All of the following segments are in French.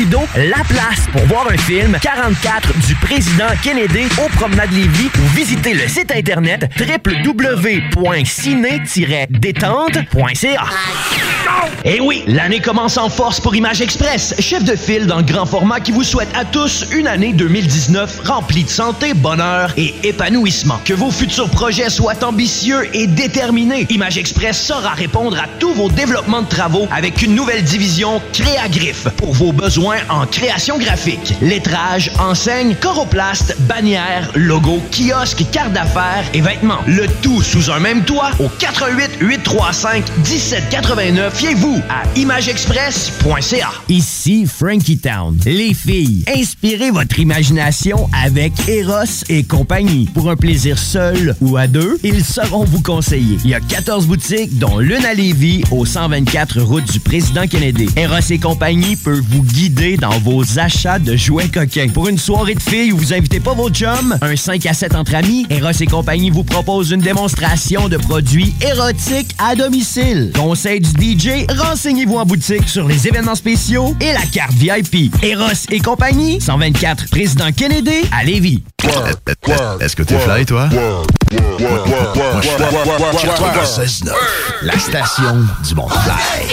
La place pour voir un film 44 du président Kennedy au Promenade Lévis ou visiter le site internet www.ciné-détente.ca. Eh oui, l'année commence en force pour Image Express, chef de file dans le grand format qui vous souhaite à tous une année 2019 remplie de santé, bonheur et épanouissement. Que vos futurs projets soient ambitieux et déterminés, Image Express saura répondre à tous vos développements de travaux avec une nouvelle division Créagriffe pour vos besoins en création graphique, lettrage, enseigne, coroplaste, bannière, logo, kiosque, carte d'affaires et vêtements. Le tout sous un même toit au 88 835 1789. Fiez-vous à imageexpress.ca. Ici Frankie Town. Les filles, inspirez votre imagination avec Eros et compagnie. Pour un plaisir seul ou à deux, ils sauront vous conseiller. Il y a 14 boutiques, dont l'une à Lévis, au 124 route du Président Kennedy. Eros et compagnie peut vous guider dans vos achats de jouets coquins. Pour une soirée de filles où vous invitez pas vos chums, un 5 à 7 entre amis, Eros et compagnie vous propose une démonstration de produits érotiques à domicile. Conseil du DJ, renseignez-vous en boutique sur les événements spéciaux et la carte VIP. Eros et compagnie, 124 Président Kennedy à Lévis. Est-ce que t'es fly, toi? La station du monde fly.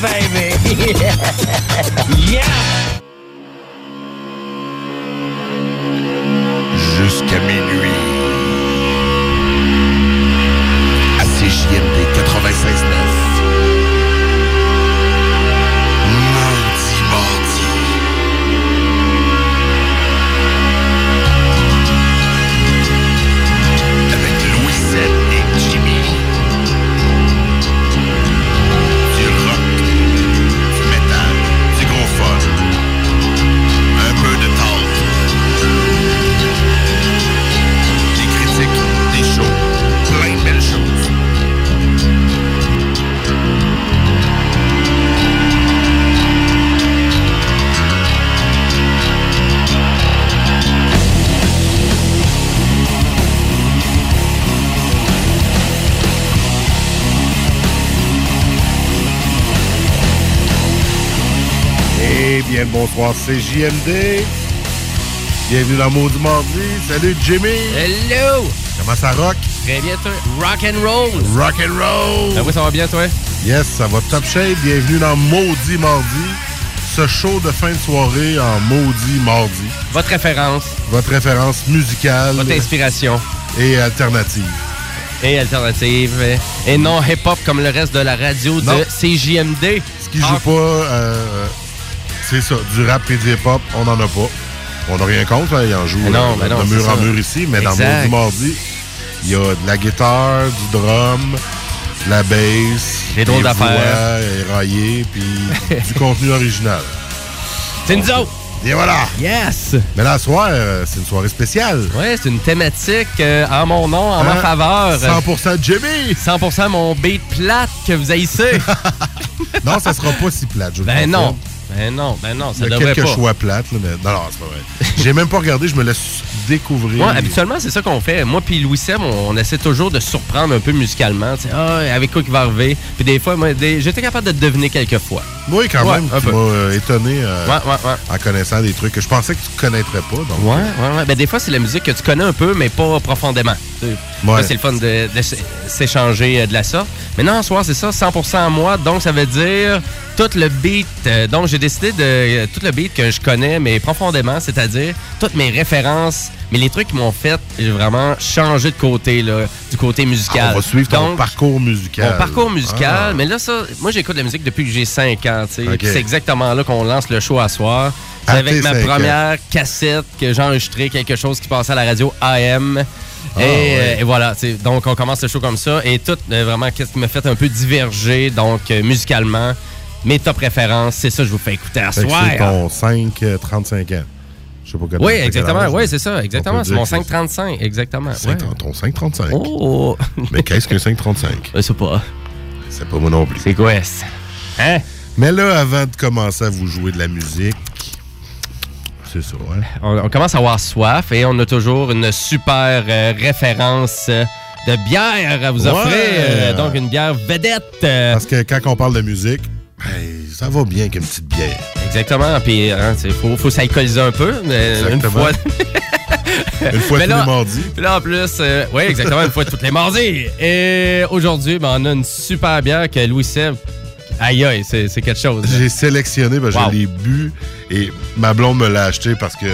Yeah! Jusqu'à minuit. À CJMD 96.9. bien, le bonsoir, c'est JMD. Bienvenue dans Maudit Mardi. Salut, Jimmy. Hello! Comment ça rock? Très bien, toi. Rock and roll! Rock and roll! Ah oui, ça va bien, toi? Yes, ça va top shape. Bienvenue dans Maudit Mardi. Ce show de fin de soirée en Maudit Mardi. Votre référence. Votre référence musicale. Votre inspiration. Et alternative. Et alternative. Et non hip-hop comme le reste de la radio Non. de CJMD. Ce qui joue pas, euh, c'est ça, du rap et du hip-hop, on n'en a pas. On n'a rien contre, hein, il en joue Mais non, euh, mais non, de mur en mur ici, mais Exact. dans Maudit Mardi, il y a de la guitare, du drum, de la bass, Des drôles voix d'affaires. puis du contenu original. C'est nous autres! Et voilà! Yes! Mais là, ce soir, euh, c'est une soirée spéciale. Ouais, c'est une thématique euh, en mon nom, en ma Hein? faveur. 100% Jimmy! 100% mon beat plate que vous haïssez. non, ça sera pas si plate, je vous Ben non. Ben non, ben non, ça Il y a devrait quelques pas. choix plates, là, mais non, non, c'est pas vrai. J'ai même pas regardé, je me laisse découvrir. Ouais, habituellement, c'est ça qu'on fait. Moi puis Louis Sem, on, on essaie toujours de surprendre un peu musicalement. Tu sais, ah, avec quoi qui va arriver? Puis des fois, moi, des- j'étais capable de deviner quelques fois. Oui, quand Ouais, même, tu m'as euh, étonné euh, Ouais, ouais, ouais. en connaissant des trucs que je pensais que tu connaîtrais pas. Donc, Ouais, euh, ouais, ouais. Ben, des fois, c'est la musique que tu connais un peu, mais pas profondément. C'est le fun de, de s'échanger de la sorte. Mais non, ce soir, c'est ça, 100% à moi. Donc, ça veut dire tout le beat. donc, j'ai décidé de. euh, tout le beat que je connais, mais profondément, c'est-à-dire toutes mes références, mais les trucs qui m'ont fait vraiment changer de côté, là, du côté musical. Ah, on va suivre ton Donc, parcours musical. mon parcours musical, Ah. mais là, ça, moi, j'écoute la musique depuis que j'ai 5 ans, tu sais. C'est exactement là qu'on lance le show à soir. C'est avec ma ans. première cassette que j'ai enregistré quelque chose qui passait à la radio AM. Ah, et, ouais. euh, et voilà, donc on commence le show comme ça. Et tout, euh, vraiment, qu'est-ce qui m'a fait un peu diverger, donc musicalement. Mes top références, c'est ça que je vous fais écouter à Fait soir. c'est ton 5, euh, 35 ans. Je sais pas Oui, exactement. Oui, c'est ça, exactement. C'est mon que c'est- 535, exactement. Cinq- ouais. Ton 535. Oh! Mais qu'est-ce qu'un 535? Je sais pas. C'est pas moi non plus. C'est quoi ça? Hein? Mais là, avant de commencer à vous jouer de la musique, c'est ça, ouais. On, on commence à avoir soif et on a toujours une super euh, référence euh, de bière à vous Ouais. offrir. Euh, donc, une bière vedette. Parce que quand on parle de musique, Hey, ça va bien qu'une petite bière. Exactement. Puis, il faut, faut s'alcooliser un peu. mais Une fois. Une fois Mais tous là- les mardis. Puis là, en plus, oui, exactement, une fois toutes les mardis. Et aujourd'hui, ben, on a une super bière que Louis Seb. Aïe, aïe, c'est c'est quelque chose. là. J'ai sélectionné, ben, Wow. je l'ai bu et ma blonde me l'a acheté parce que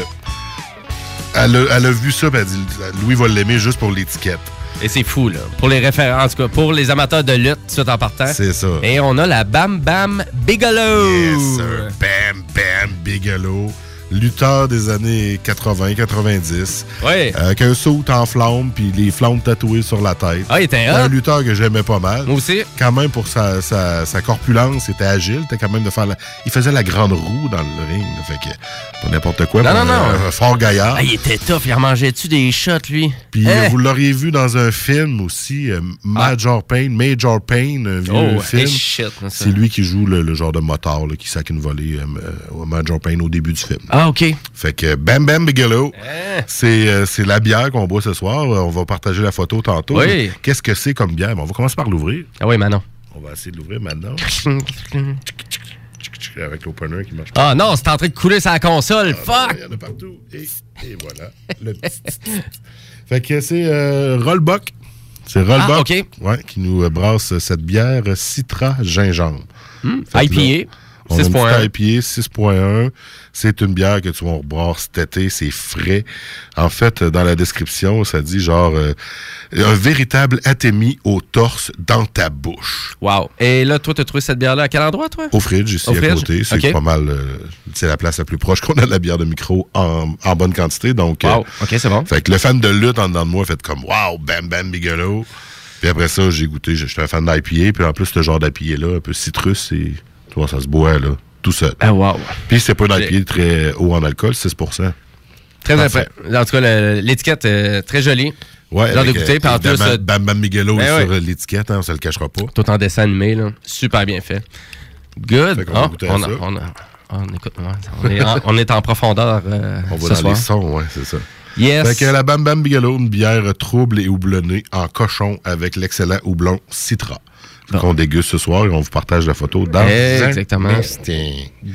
elle a, elle a vu ça et elle dit Louis va l'aimer juste pour l'étiquette. Et c'est fou, là. Pour les référents, en tout cas, pour les amateurs de lutte, tout en partant. C'est ça. Et on a la Bam Bam Bigelow. Yes, sir. Bam, bam, Bigelow. Lutteur des années 80-90. Oui. Avec un saut en flamme puis les flammes tatouées sur la tête. Ah, il était un lutteur que j'aimais pas mal. Moi aussi. Quand même, pour sa, sa, sa corpulence, il était agile. Était quand même de faire la- Il faisait la grande roue dans le ring. là. Fait que, pas n'importe quoi. Non, pour non, un- non. Un fort gaillard. Ah, il était tough. Il en mangeait-tu des shots, lui? Puis euh, vous l'auriez vu dans un film aussi, euh, Major Payne, Major Payne, un vieux Oh, film. shit. C'est lui qui joue le, le genre de motard là, qui sac une volée euh, euh, au Major Payne au début du film. Ah, OK. Fait que Bam Bam Bigelow, Eh. c'est euh, c'est la bière qu'on boit ce soir. Euh, On va partager la photo tantôt. Oui. Qu'est-ce que c'est comme bière? Ben, on va commencer par l'ouvrir. Ah oui, Manon. On va essayer de l'ouvrir maintenant. Avec l'opener qui marche. Ah non, c'est en train de couler sa console. Ah, Fuck! Il y en a partout. Et, et voilà. Le petit- fait que c'est euh, Rollbuck. C'est Rollbuck Ah, ouais, qui nous euh, brasse cette bière Citra Gingembre. Que là, On a une 6.1. petite IPA 6.1. C'est une bière que tu vas boire cet été. C'est frais. En fait, dans la description, ça dit genre euh, un véritable atémie au torse dans ta bouche. Wow. Et là, toi, t'as trouvé cette bière-là à quel endroit, toi? Au fridge, ici Au à fridge? côté. C'est pas mal. euh, c'est la place la plus proche qu'on a de la bière de micro en, en bonne quantité. Donc, euh, Wow. OK, c'est bon. fait que le fan de lutte en dedans de moi a fait comme Wow, bam bam Bigelow. Puis après ça, j'ai goûté, j'étais un fan d'IPA. Puis en plus, ce genre d'IPA-là, un peu citrus, et ça se boit là, tout seul. Ah, wow. Puis c'est pas une IPA très haut en alcool, 6% Très après. En tout cas, l'étiquette est très jolie. Ouais, Genre de goûter, plus, euh, Bam Bam Bigelow Ben sur ouais. euh, l'étiquette, hein, on se le cachera pas. Tout en dessin animé, là. Super bien fait. Good. Fait Ah, on, ça. a- on, a- on écoute, on, est en, on est en profondeur euh, On va ce dans soir. les sons, ouais, c'est ça. Yes. Fait que la Bam Bam Bigelow, une bière trouble et houblonnée en cochon avec l'excellent houblon Citra. Bon. Qu'on déguste ce soir et on vous partage la photo dans Exactement.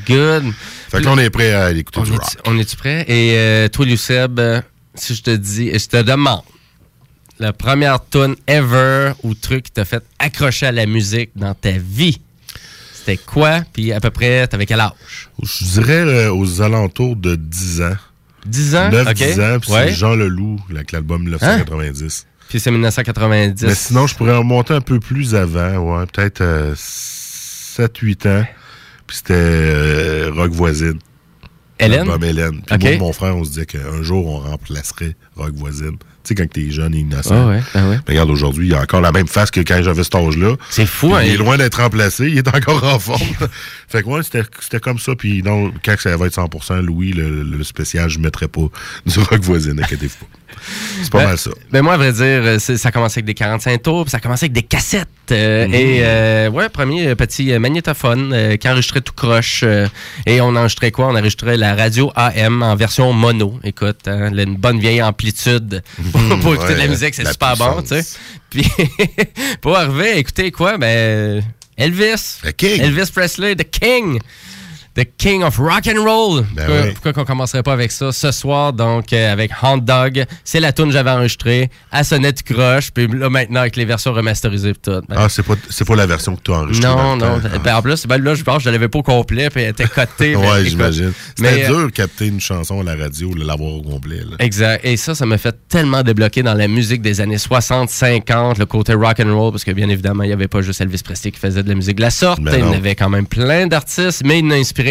Good. Fait que là, on est prêt à écouter On du est, rock. on est-tu prêt? Et euh, toi, Luceb, euh, si je te dis, je te demande, la première tune ever ou truc qui t'a fait accrocher à la musique dans ta vie, c'était quoi? Puis à peu près, t'avais quel âge? Je dirais euh, aux alentours de 10 ans. 10 ans? 9, OK. 10 ans, puis Ouais. c'est Jean Leloup, avec l'album 1990. Puis c'est 1990. Mais sinon, je pourrais remonter un peu plus avant, ouais, peut-être 7-8 ans. Puis c'était euh, Rock Voisine. Hélène? Hélène. Puis OK. moi et mon frère, on se disait qu'un jour, on remplacerait Rock Voisine. Tu sais, quand t'es jeune et innocent. Ah ouais, ben ouais. Mais regarde, aujourd'hui, il a encore la même face que quand j'avais cet âge-là. C'est fou, hein? Il est loin d'être remplacé, il est encore en forme. fait que ouais, c'était comme ça. Puis non, quand ça va être 100% Louis, le, le spécial, je ne mettrai pas du rock voisine, inquiétez-vous pas. C'est pas Ben, mal ça. Ben moi, à vrai dire, euh, ça commençait avec des 45 tours, puis ça commençait avec des cassettes. euh, Mmh. Et euh, ouais, premier euh, petit magnétophone euh, qui enregistrait tout croche. et on enregistrait quoi? On enregistrait la radio AM en version mono. Écoute, hein, une bonne vieille amplitude pour, pour écouter de la musique, c'est super bon, tu sais. Puis pour arriver à écouter quoi? Ben Elvis. Le King. Elvis Presley, The King. The King of Rock and Roll. Ben pourquoi, oui. pourquoi qu'on commencerait pas avec ça ce soir? Donc, euh, avec Hound Dog. C'est la tune que j'avais enregistrée. À sonnette croche. Puis là, maintenant, avec les versions remasterisées. Tout. Ben, Ah, c'est pas, c'est pas la version que tu as enregistrée. non, non. Ben, en plus, ben, là, je pense que je l'avais pas au complet. Puis elle était cotée. Ouais, j'imagine. C'était euh, dur de capter une chanson à la radio, de l'avoir au complet. là. Exact. Et ça, ça m'a fait tellement débloquer dans la musique des années 60, 50, le côté rock and roll, parce que bien évidemment, il n'y avait pas juste Elvis Presley qui faisait de la musique de la sorte. Il y avait quand même plein d'artistes, mais il a inspiré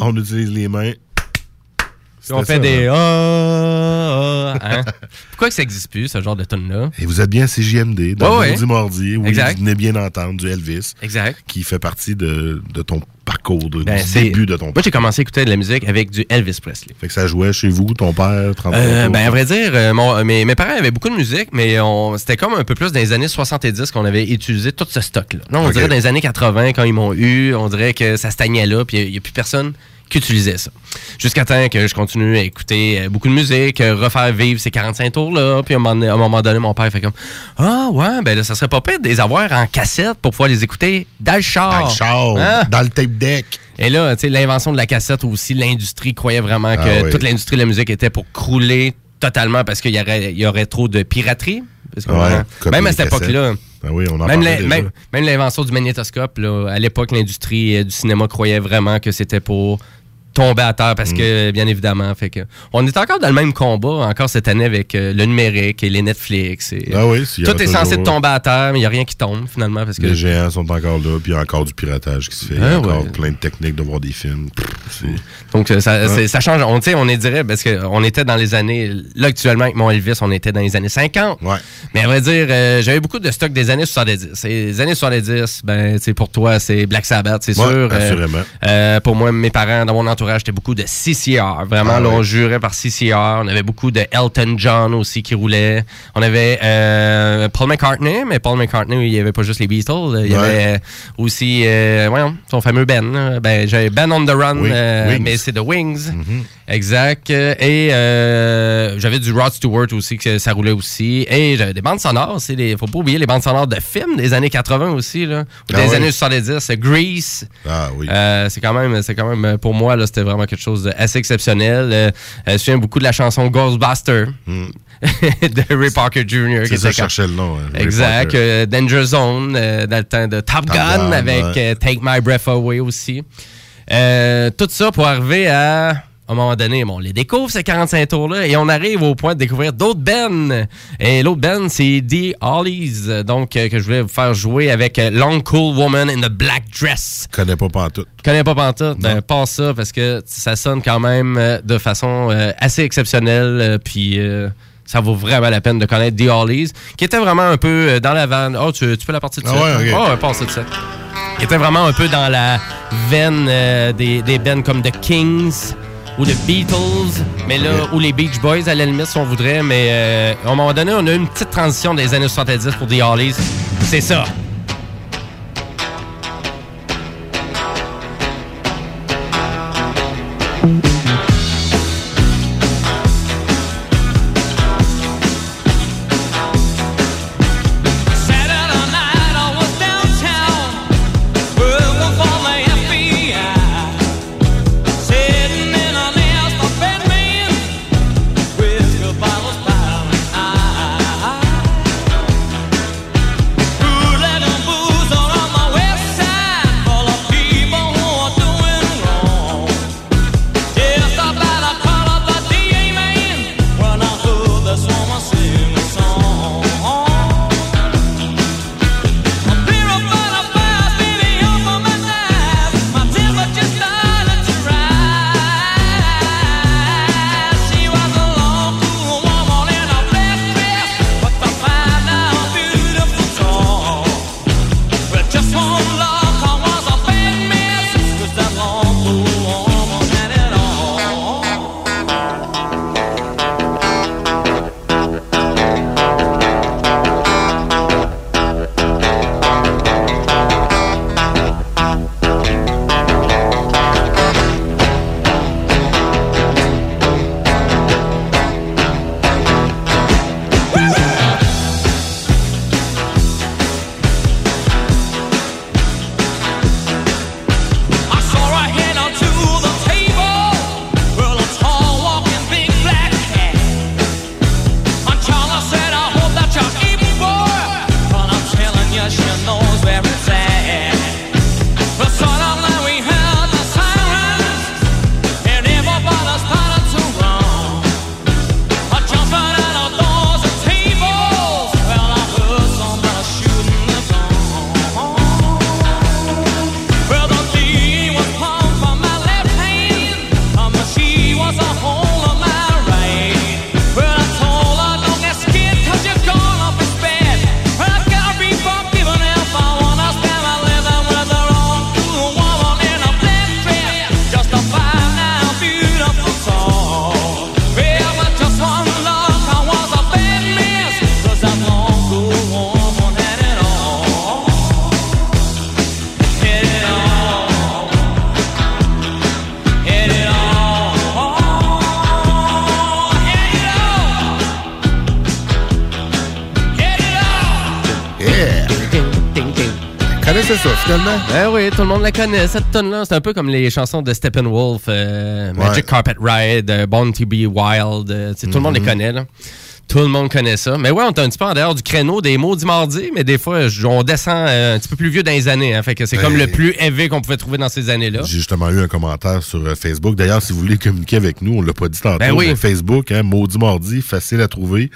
On utilise les mains. Puis on fait ça, des hein. hein? Pourquoi que ça existe plus, ce genre de tune là Et vous êtes bien à CJMD, dans ouais. Maudit Mordi, où Exact. vous venez bien d'entendre du Elvis, Exact. qui fait partie de, de ton parcours, de, Ben, du c'est- début de ton Moi, j'ai commencé à écouter de la musique avec du Elvis Presley. Fait que ça jouait chez vous, ton père, 33 Euh, ben, à vrai dire, euh, mon- mes, mes parents avaient beaucoup de musique, mais on- c'était comme un peu plus dans les années 70 qu'on avait utilisé tout ce stock-là. Non, on dirait dans les années 80, quand ils m'ont eu, on dirait que ça stagnait là, puis il n'y a, plus personne qui utilisait ça. Jusqu'à temps que je continue à écouter euh, beaucoup de musique, euh, refaire vivre ces 45 tours-là, puis à un, moment, à un moment donné, mon père fait comme « Ah, ouais, ben là, ça serait pas pire de les avoir en cassette pour pouvoir les écouter dans le char. Dans le char, Hein? dans le tape deck. Et là, tu sais, l'invention de la cassette aussi, l'industrie croyait vraiment que Ah oui. toute l'industrie de la musique était pour crouler totalement parce qu'il y aurait, y aurait trop de piraterie. Parce que, Ouais, même à cette époque-là, Ben oui, on en même déjà. même- même l'invention du magnétoscope, là, à l'époque, l'industrie euh, du cinéma croyait vraiment que c'était pour tomber à terre Mm. parce que, bien évidemment, fait que on est encore dans le même combat encore cette année avec euh, le numérique et les Netflix. Et, Ah oui, tout est censé tomber à terre, mais il n'y a rien qui tombe finalement parce que Les géants sont encore là, puis il y a encore du piratage qui se fait. Il y a Ah encore ouais. plein de techniques de voir des films. Pff, Donc, euh, ça, change. On, on est dirait, parce qu'on était dans les années. Là, actuellement, avec mon Elvis, on était dans les années 50. Ouais. Mais à vrai dire, euh, j'avais beaucoup de stock des années 70. Et les années 70, ben, pour toi, c'est Black Sabbath, c'est Ouais, sûr. Euh, assurément. pour moi, mes parents, dans mon entourage, c'était beaucoup de CCR. Vraiment, Ah là, on ouais. jurait par CCR. On avait beaucoup de Elton John aussi qui roulait. On avait euh, Paul McCartney, mais Paul McCartney, il n'y avait pas juste les Beatles. Il y Ouais. avait aussi, euh, voyons, son fameux Ben. Ben, j'avais Ben on the Run, Oui, euh, mais c'est de Wings. Mhm. Exact. Et euh, j'avais du Rod Stewart aussi, que ça roulait aussi. Et j'avais des bandes sonores. Il ne faut pas oublier les bandes sonores de films des années 80 aussi. Là. Ou Ah des ouais. années 70. Grease. Ah oui. C'est quand même, c'est quand même pour moi là, c'était vraiment quelque chose d'assez exceptionnel. Euh, euh, je me souviens beaucoup de la chanson Ghostbuster de Ray Parker Jr. Hmm. c'est ça, le nom. hein, Exact. Euh, Danger Zone euh, dans le temps de Top, Top Gun, Gun, avec ouais. euh, Take My Breath Away aussi. Tout ça pour arriver à. À un moment donné, bon, on les découvre ces 45 tours-là et on arrive au point de découvrir d'autres bands. Et l'autre band, c'est The Hollies, donc euh, que je voulais vous faire jouer avec euh, Long Cool Woman in the Black Dress. Connais pas pantoute. Connais pas Pantoute, ben pas ça parce que ça sonne quand même euh, de façon euh, assez exceptionnelle puis euh, ça vaut vraiment la peine de connaître The Hollies qui était vraiment un peu dans la vanne. Oh, tu, tu peux la partie de Ah ça? ouais, ok. Oh, ouais, passe ça de ça. Qui était vraiment un peu dans la veine euh, des, des bands comme The Kings ou The Beatles, mais là, ou les Beach Boys à la limite si on voudrait, mais euh, à un moment donné, on a eu une petite transition des années 70 pour The Hollies. C'est ça. Ben oui, tout le monde la connaît, cette tonne-là. C'est un peu comme les chansons de Steppenwolf, euh, Magic Carpet Ride, euh, Born to be Wild. euh, Tout le monde les Mhm. connaît, là. Tout le monde connaît ça. Mais ouais, on est un petit peu en dehors du créneau des mots du mardi, mais des fois, on descend euh, un petit peu plus vieux dans les années. Hein, fait que c'est Ben, comme le plus élevé qu'on pouvait trouver dans ces années-là. J'ai justement eu un commentaire sur euh, Facebook. D'ailleurs, si vous voulez communiquer avec nous, on l'a pas dit tantôt, Ben oui. mais Facebook, hein, maudit mardi, facile à trouver.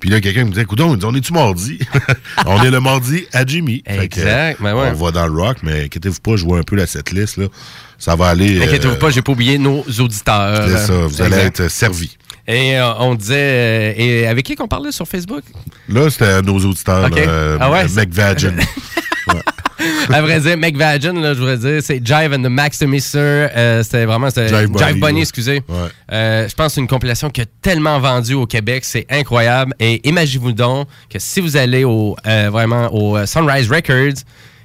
Puis là, quelqu'un me disait, écoute, on est-tu mardi? on est le mardi à Jimmy. Que, Exact, ben ouais. On va dans le rock, mais inquiétez-vous pas, je vois un peu la setlist, là. Ça va aller. euh, Inquiétez-vous pas, j'ai pas oublié nos auditeurs. C'est ça, vous allez être servis. Et euh, on disait. euh, et avec qui qu'on parlait sur Facebook? Là, c'était nos auditeurs, Ok. là, euh, Ah ouais, c'est- McVagin. à vrai dire, McVagin, là, je voudrais dire, c'est Jive and the Max to Mister. Euh, c'était vraiment. Jive Bunny, ouais. excusez. Ouais. Euh, je pense que c'est une compilation qui a tellement vendu au Québec. C'est incroyable. Et imaginez-vous donc que si vous allez au, euh, vraiment au euh, Sunrise Records,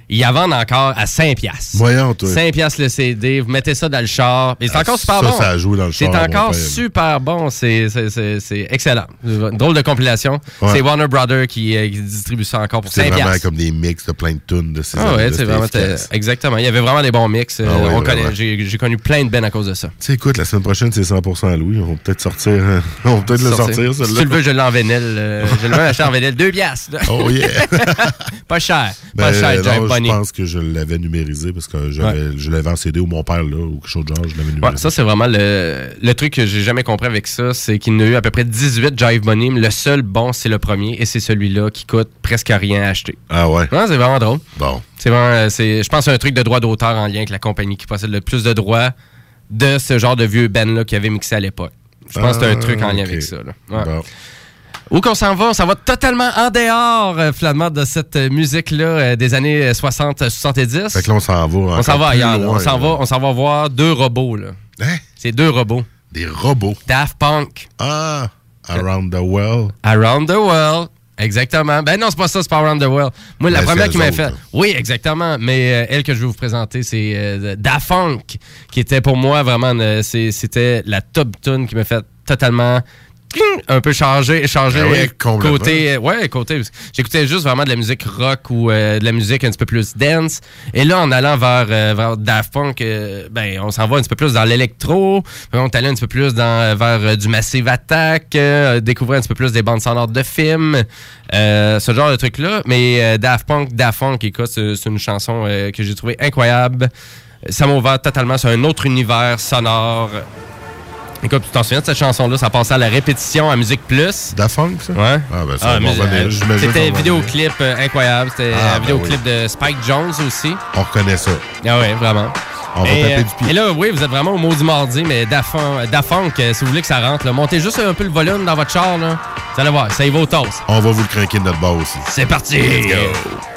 ils la vendent encore à 5 piastres. Voyons, toi. 5 piastres le CD, vous mettez ça dans le char. Et c'est Ah, encore super ça, bon. ça dans le C'est char, mon encore super bon. C'est- C'est c'est- c'est excellent. Une drôle de compilation. Ouais. C'est Warner Brothers qui, euh, qui distribue ça encore pour C'est 5 vraiment piastres. comme des mix de plein de tunes de ces Ah ouais, c'est vraiment exactement. Il y avait vraiment des bons mix. Euh, Ah ouais, on vraiment. connaît- J'ai connu plein de bands à cause de ça. Tu sais, écoute, la semaine prochaine, c'est 100% à Louis. On va peut-être sortir. euh, on va peut-être le sortir, Si tu le veux, je l'ai en euh, je même acheté en vénile. Deux piastres. là. Oh yeah! pas cher. Pas Ben, cher, Je pense que je l'avais numérisé parce que je l'avais en CD ou mon père, là, ou quelque chose de genre, je l'avais numérisé. Ouais, ça, c'est vraiment le, le truc que j'ai jamais compris avec ça. C'est qu'il y en a eu à peu près 18 Jive mais Le seul bon, c'est le premier. Et c'est celui-là qui coûte presque rien à acheter. Ah ouais? Ouais, c'est vraiment drôle. Bon. C'est vraiment, euh, c'est, je pense que c'est un truc de droit d'auteur en lien avec la compagnie qui possède le plus de droits de ce genre de vieux band-là qui avait mixé à l'époque. Je pense que c'est un Ah, truc en lien avec ça. là. Bon. Où qu'on s'en va? On s'en va totalement en dehors, euh, finalement, de cette euh, musique-là euh, des années 60-70. Fait que là, on s'en va. On s'en va ailleurs. là. On s'en va, on s'en va voir deux robots. Là. Hein? C'est deux robots. Des robots. Daft Punk. Ah! Around the Well. Around the World. Exactement. Ben non, c'est pas ça, c'est pas Around the World. Moi, la première c'est qui eux m'a autres, fait. là. Oui, exactement. Mais euh, elle que je vais vous présenter, c'est euh, Daft Punk, qui était pour moi vraiment. une- c'est- C'était la top tune qui m'a fait totalement. Un peu Ah oui, euh, complètement. côté euh, ouais côté j'écoutais juste vraiment de la musique rock ou euh, de la musique un petit peu plus dance. Et là en allant vers, euh, vers Daft Punk euh, ben on s'en va un petit peu plus dans l'électro. On est allé un petit peu plus dans vers du Massive Attack découvrir un petit peu plus des bandes sonores de films ce genre de truc là mais Daft Punk Daft Punk écoute c'est une chanson que j'ai trouvé incroyable. Ça m'a ouvert totalement sur un autre univers sonore Écoute, tu t'en souviens de cette chanson-là? Ça passait à la répétition à Musique Plus. Da Funk, ça? Ouais. Ah, ben, ça Ah, revenir. euh, C'était va vidéoclip euh, incroyable. C'était Ah, un ben vidéoclip de Spike Jones aussi. On reconnaît ça. Ah ouais, vraiment. On va taper euh, du pied. Et là, oui, vous êtes vraiment au mot du mardi, mais Dafunk, euh, si vous voulez que ça rentre, là, montez juste un peu le volume dans votre char. Là. Vous allez voir, ça y va au toast. On va vous le craquer de notre bord aussi. C'est parti! Let's go.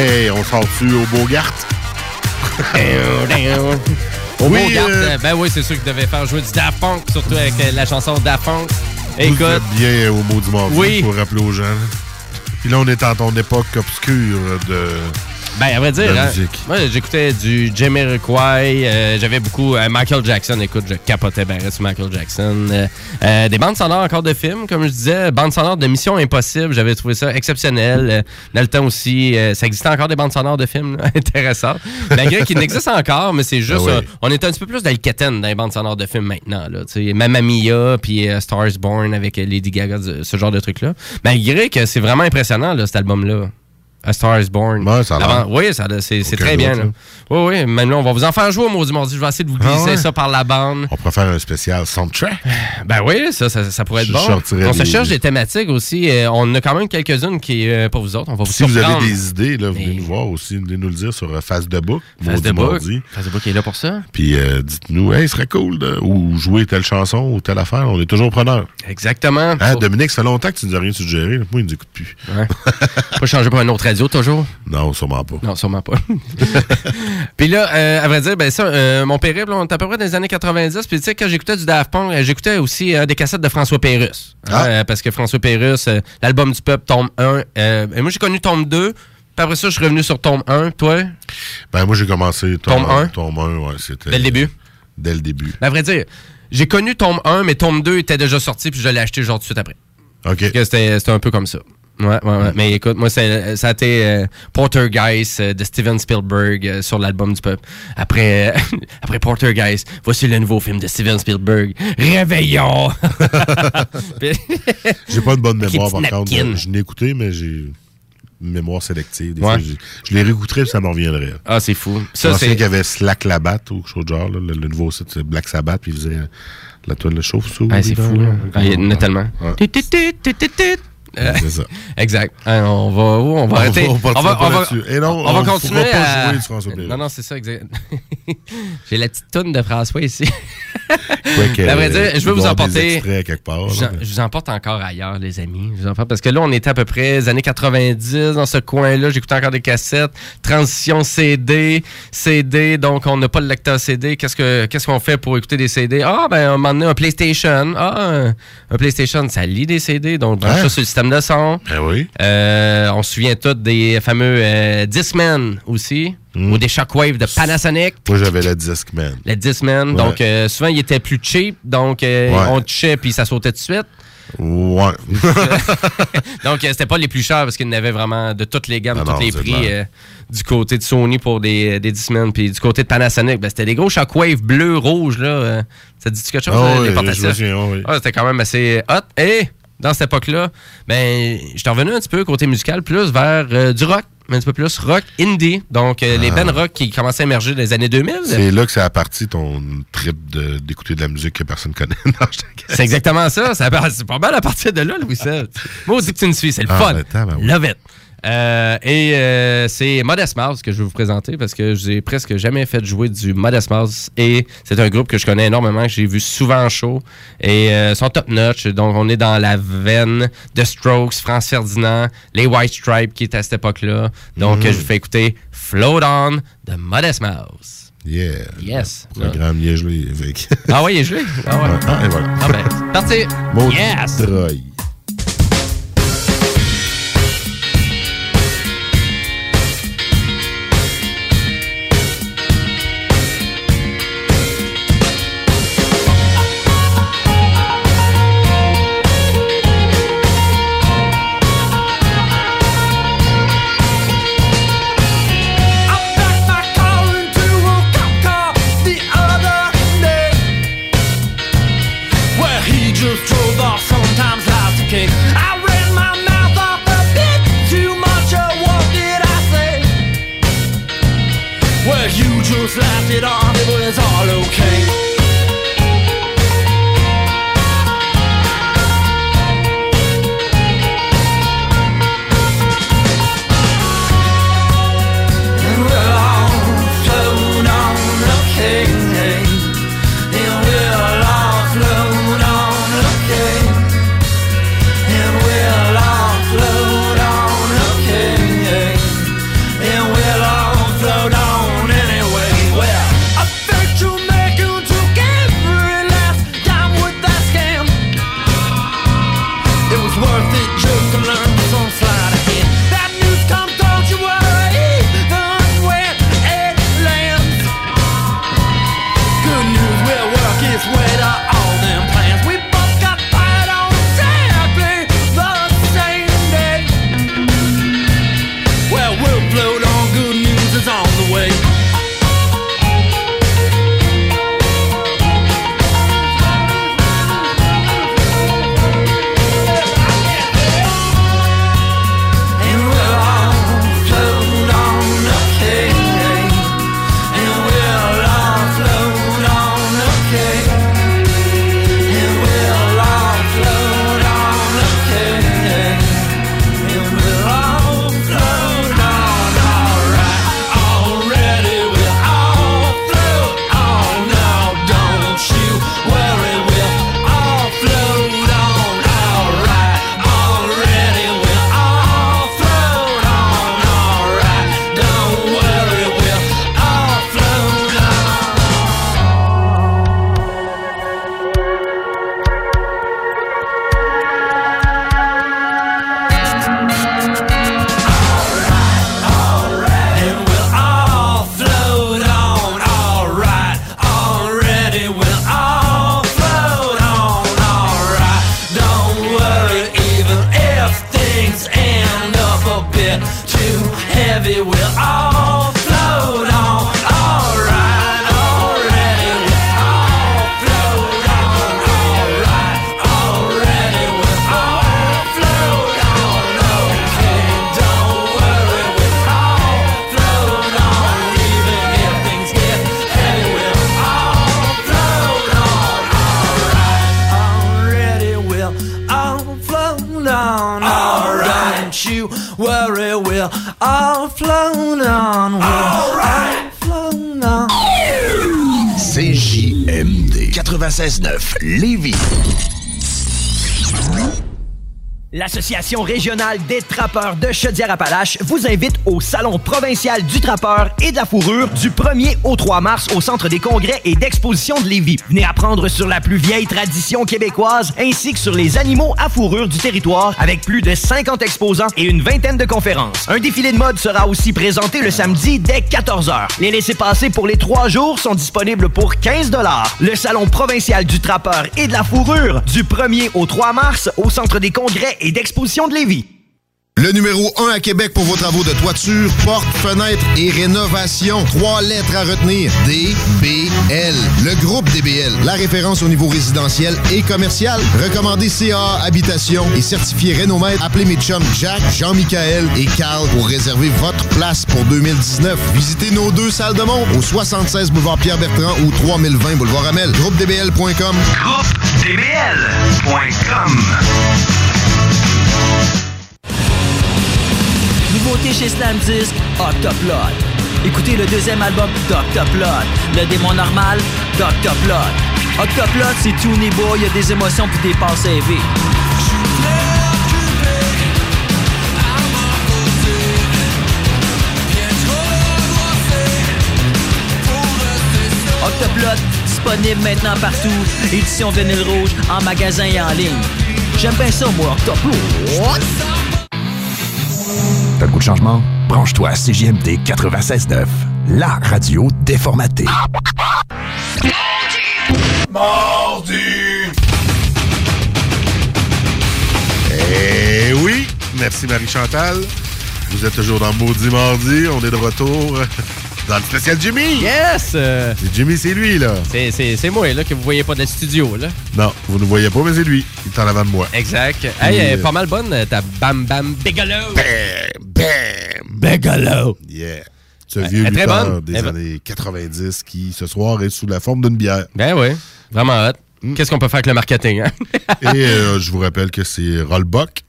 Hey, on sort-tu au Bogart? Au Oui, Bogart, euh, euh, ben oui, c'est sûr qu'il devait faire jouer du Daft Punk, surtout avec euh, la chanson Daft Punk. Écoute, bien au mot du mardi, Oui. pour rappeler aux gens. Puis là, on est en ton époque obscure de... ben à vrai dire, hein, moi j'écoutais du Jamiroquai, euh, j'avais beaucoup euh, Michael Jackson, écoute, je capotais bien sur Michael Jackson. Euh, euh, des bandes sonores encore de films, comme je disais, bandes sonores de Mission Impossible, j'avais trouvé ça exceptionnel. Euh, dans le temps aussi, euh, ça existait encore des bandes sonores de films là, intéressantes. Malgré qu'ils n'existent encore, mais c'est juste, Ah oui. euh, on est un petit peu plus quétaine dans les bandes sonores de films maintenant. Là, tu sais, Mamma Mia, puis Stars Born avec Lady Gaga, ce ce genre de trucs-là. Malgré que c'est vraiment impressionnant, là, cet album-là. A Star is Born. Ouais, ça a Oui, ça, c'est très bien. doute, là. Oui, oui. Là, on va vous en faire jouer au Maudit Mardi. Je vais essayer de vous Ah glisser ouais? ça par la bande. On pourrait faire un spécial soundtrack. Ben oui, ça, ça, ça pourrait être Je bon. On se cherche des thématiques aussi. Euh, on a quand même quelques-unes qui, euh, pour vous autres, on va vous Si vous avez des idées, là, venez nous voir aussi. Venez nous le dire sur euh, Face de Book. Face de book. Mardi. Facebook est là pour ça. Puis euh, dites-nous, hey, ce serait cool de ou jouer telle chanson ou telle affaire. On est toujours preneur. Exactement. Hein, Dominique, ça fait longtemps que tu nous as rien suggéré. Moi, il nous écoute plus. Ouais. Pas changer pour une autre radio, toujours? Non, sûrement pas. Non, sûrement pas. puis là, euh, à vrai dire, ben ça, euh, mon périple, on est à peu près dans les années 90. Puis tu sais, quand j'écoutais du Daft Punk, euh, j'écoutais aussi euh, des cassettes de François. Hein, Ah. parce que François Pérusse, euh, l'album du peuple, tome 1. euh, et moi, j'ai connu tome 2. Puis après ça, je suis revenu sur tome 1. Toi, Ben, moi, j'ai commencé Tome un? Tome 1, ouais, c'était. dès le début? Dès le début. Ben, à vrai dire, j'ai connu tome 1, mais tome 2 était déjà sorti, puis je l'ai acheté genre tout de suite après. OK. Parce que c'était c'était un peu comme ça. Ouais, ouais, ouais. Mais écoute, moi, ça a été euh, Portergeist euh, de Steven Spielberg euh, sur l'album du peuple. Après, après Portergeist, voici le nouveau film de Steven Spielberg, Réveillon! Puis- J'ai pas une bonne mémoire, par contre. Je l'ai écouté, mais j'ai une mémoire sélective. Des Ouais. fois, j'ai- je les réécouterais, ça m'en reviendrait. ah, c'est fou. Je Ça, c'est... qu'il y avait Slack Labat ou quelque chose de genre, là, le, le nouveau site Black Sabbath, puis il faisait euh, la toile de chauffe sous. Ah, c'est fou, là. Ah, il y en a tellement. Ouais. Euh, C'est ça. Exact. Ah, on va, oh, on va arrêter. on partira on va, on va. Et non, on va on continuer pas à... jouer François. Non, non, c'est ça, exact. J'ai la petite toune de François ici. À vrai dire, je veux vous emporter- part. Je vous, je emporte encore ailleurs, les amis. Je vous emporte parce que là, on était à peu près les années 90 dans ce coin-là. J'écoutais encore des cassettes. Transition CD, CD. Donc, on n'a pas le lecteur CD. Qu'est-ce que qu'est-ce qu'on fait pour écouter des CD? Ah, ben, on m'a donné un PlayStation. Ah, un, un PlayStation, ça lit des CD. Donc, branche Hein? ça sur le système de son. Ben oui. Euh, on se souvient tous des fameux euh, Discman aussi. Mm. Ou des Shockwave de Panasonic. Moi, j'avais le Discman. Le Discman. Ouais. Donc, euh, souvent, il était plus cheap. Donc, euh, Ouais. on touchait puis ça sautait tout de suite. Ouais. Donc, c'était pas les plus chers parce qu'il y en avait vraiment de toutes les gammes, Ah de tous non, les prix euh, du côté de Sony pour des, des Discman, puis du côté de Panasonic, ben, c'était des gros Shockwave bleu, rouge, là. ça dit quelque chose, Ah euh, oui, les ah oui. Ah, c'était quand même assez hot. Et dans cette époque-là, ben, j'étais revenu un petit peu côté musical, plus vers euh, du rock, mais un petit peu plus rock indie. Donc, euh, les bands rock qui commençaient à émerger dans les années 2000. Ah. C'est là que ça a parti ton trip d'écouter de, la musique que personne connaît. Je. C'est exactement ça. C'est pas mal à partir de là, Louis VII. Moi, on dit que tu me suis. C'est le Ah, fun. ben. Love it. Euh, et euh, c'est Modest Mouse que je vais vous présenter parce que j'ai presque jamais fait jouer du Modest Mouse et c'est un groupe que je connais énormément, que j'ai vu souvent en show et euh, sont top notch. Donc on est dans la veine de Strokes, France Ferdinand, les White Stripes qui étaient à cette époque-là. Donc Mm. euh, je vous fais écouter Float On de Modest Mouse. Yeah. Yes. Programme bien gelé. avec- Ah ouais, il est joué? Ah ouais. Ah, et voilà. Ah ben, parti. Yes. L'Association régionale des trappeurs de Chaudière-Appalaches vous invite au Salon provincial du trappeur et de la fourrure du 1er au 3 mars au Centre des congrès et d'exposition de Lévis. Venez apprendre sur la plus vieille tradition québécoise ainsi que sur les animaux à fourrure du territoire avec plus de 50 exposants et une vingtaine de conférences. Un défilé de mode sera aussi présenté le samedi dès 14h. Les laissés-passer pour les trois jours sont disponibles pour 15 Le Salon provincial du trappeur et de la fourrure du 1er au 3 mars au Centre des congrès et d'exposition de Lévis. Le numéro 1 à Québec pour vos travaux de toiture, porte, fenêtre et rénovation. Trois lettres à retenir. DBL. Le groupe DBL. La référence au niveau résidentiel et commercial. Recommandé CA Habitation et certifié Rénomètre. Appelez mes chums Jack, Jean-Michael et Carl pour réserver votre place pour 2019. Visitez nos deux salles de monde au 76 boulevard Pierre-Bertrand ou 3020 boulevard Amel. GroupeDBL.com. GroupeDBL.com Nouveauté chez Slam Disc, Octoplot. Écoutez le deuxième album d'Octoplot. Le démon normal, d'Octoplot. Octoplot, c'est tout niveau, il y a des émotions puis des passes vivre. Octoplot, disponible maintenant partout. Édition vinyle rouge, en magasin et en ligne. J'aime bien ça, moi, Octoplot. T'as le goût de changement? Branche-toi à CJMD 96.9, la radio déformatée. Mardi! Eh oui! Merci Marie-Chantal. Vous êtes toujours dans Maudit Mardi. On est de retour dans le spécial Jimmy. Yes! euh, C'est Jimmy, c'est lui, là. c'est- c'est c'est moi là, que vous voyez pas de studio. Là. Non, vous ne voyez pas, mais c'est lui. Il est en avant de moi. Exact. Hey, elle est pas mal bonne, euh, ta Bam Bam Bigelow. Bam! Bam! Bigelow. Yeah. Ce vieux elle est très lutteur bonne. des Elle années 90 qui, ce soir, est sous la forme d'une bière. Ben oui, vraiment hot. Mm. Qu'est-ce qu'on peut faire avec le marketing? Hein? Et euh, je vous rappelle que c'est Rollbuck,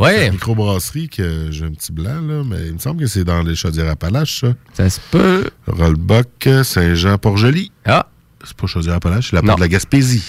ouais, la microbrasserie, que j'ai un petit blanc, là, mais il me semble que c'est dans les Chaudières-Appalaches, ça. ça se peut. Rollbuck, Saint-Jean-Port-Joli. Ah, C'est pas Chaudière-Appalaches, c'est la part de la Gaspésie.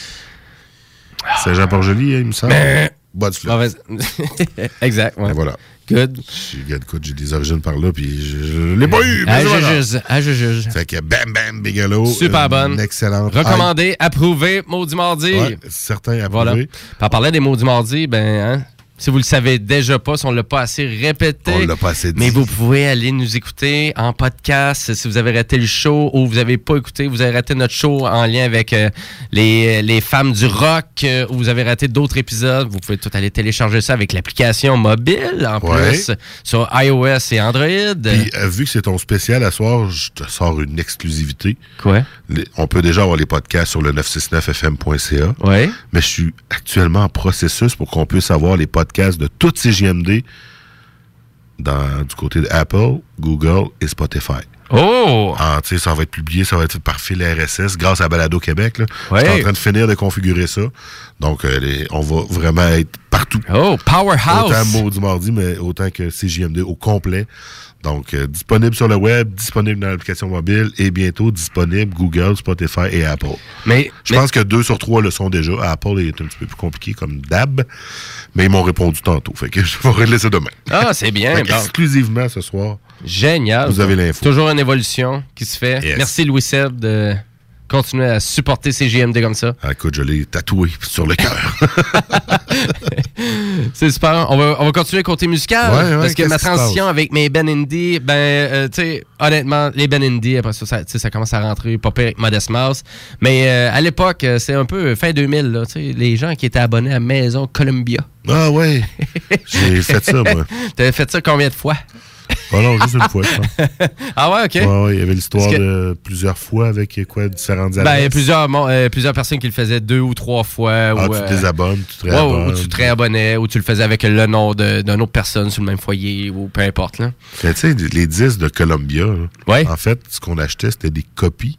Saint-Jean-Port-Joli, hein, il me semble. Ben. Bois du fleuve. mauvaise. exact, ouais. Et voilà. Good. Regarde, écoute, j'ai des origines par là, puis je, je l'ai pas eu. mais Ah, je juge. Ah, je juge. Fait que Bam Bam Bigelow. Super bonne. Excellente. Recommandé, approuvé, maudit mardi. Ouais, certains approuvés. Voilà. Puis en parlant des maudits mardis, ben, hein, si vous le savez déjà pas, si on l'a pas assez répété. On l'a pas assez dit. Mais vous pouvez aller nous écouter en podcast si vous avez raté le show ou vous avez pas écouté, vous avez raté notre show en lien avec euh, les, les femmes du rock euh, ou vous avez raté d'autres épisodes. Vous pouvez tout aller télécharger ça avec l'application mobile en Ouais. plus sur iOS et Android. Puis, euh, vu que c'est ton spécial à soir, je te sors une exclusivité. Quoi? Les- on peut déjà avoir les podcasts sur le 969fm.ca. Ouais. Mais je suis actuellement en processus pour qu'on puisse avoir les podcasts de toutes ces JMD dans, du côté de Apple, Google et Spotify. Oh! Ah, ça va être publié, ça va être par fil RSS grâce à Balado Québec. Là. Ouais. Je suis en train de finir de configurer ça. Donc, euh, les- on va vraiment être partout. Oh, Powerhouse! Autant Maudit Mardi, mais autant que CJMD au complet. Donc, euh, disponible sur le web, disponible dans l'application mobile et bientôt disponible Google, Spotify et Apple. Mais, Je mais- pense que deux sur trois le sont déjà. Apple est un petit peu plus compliqué comme DAB, mais ils m'ont répondu tantôt. Fait que je vais régler ça demain. Ah, c'est bien. Fait exclusivement ce soir. Génial. Vous avez l'info. Toujours une évolution qui se fait. Yes. Merci Louis Seb de continuer à supporter ces GMD comme ça. Ah, écoute, je l'ai tatoué sur le cœur. C'est super. On va, on va continuer côté musical. Ouais, ouais, parce que ma transition avec mes Ben Indie, ben, euh, tu sais, honnêtement, les Ben Indie, après ça, ça, ça commence à rentrer pas pire avec Modest Mouse. Mais euh, à l'époque, euh, c'est un peu fin 2000, là, tu sais, les gens qui étaient abonnés à Maison Columbia. ah ouais. J'ai fait ça, moi. T'avais fait ça combien de fois? Oh non, juste une fois, je. Ah ouais, OK. Ouais, ouais, il y avait l'histoire que- de plusieurs fois avec euh, quoi, différentes Ben, il y a adresses. plusieurs, mon- euh, plusieurs personnes qui le faisaient deux ou trois fois. Ah, ou, tu te euh, désabonnes, tu te ouais, réabonnes. ou tu te réabonnais, ou tu le faisais avec le nom d'une autre personne sur le même foyer, ou peu importe. Là. Tu sais, les disques de Columbia, là, Ouais. en fait, ce qu'on achetait, c'était des copies.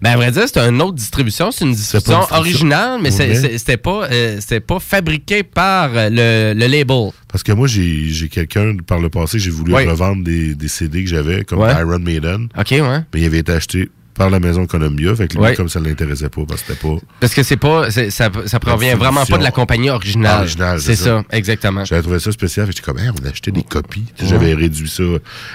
Ben, à vrai dire, c'était une autre distribution. C'est une distribution originale, mais c'est- c'est- c'était pas, euh, pas fabriqué par euh, le, le label. Parce que moi, j'ai quelqu'un, par le passé, j'ai voulu revendre des, des CD que j'avais, comme Ouais. Iron Maiden. OK, ouais. Mais il avait été acheté par la maison Columbia. Fait que lui, Ouais. comme ça ne l'intéressait pas, parce que c'était pas. Parce que c'est pas, ça, ça provient vraiment pas de la compagnie originale. originale, c'est ça. ça. exactement. J'avais trouvé ça spécial. J'étais comme, Hey, on a acheté des copies. J'avais réduit ça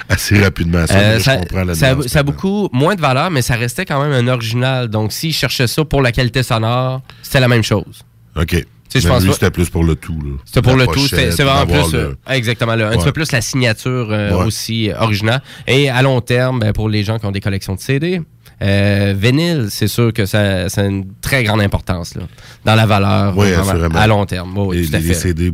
assez rapidement ça. Euh, ça, ça a- ça beaucoup moins de valeur, mais ça restait quand même un original. Donc, s'ils cherchaient ça pour la qualité sonore, c'était la même chose. OK. je pense lui, c'était plus pour le tout. C'était pour La le tout. C'est vraiment plus. le- euh, exactement. Là, Un petit peu plus la signature euh, Ouais. aussi euh, originale. Et à long terme, ben, pour les gens qui ont des collections de CD, euh, vinyle, c'est sûr que ça, ça a une très grande importance là, dans la valeur Oui, vraiment, assurément. à long terme. Oui, Et tout à fait. CD.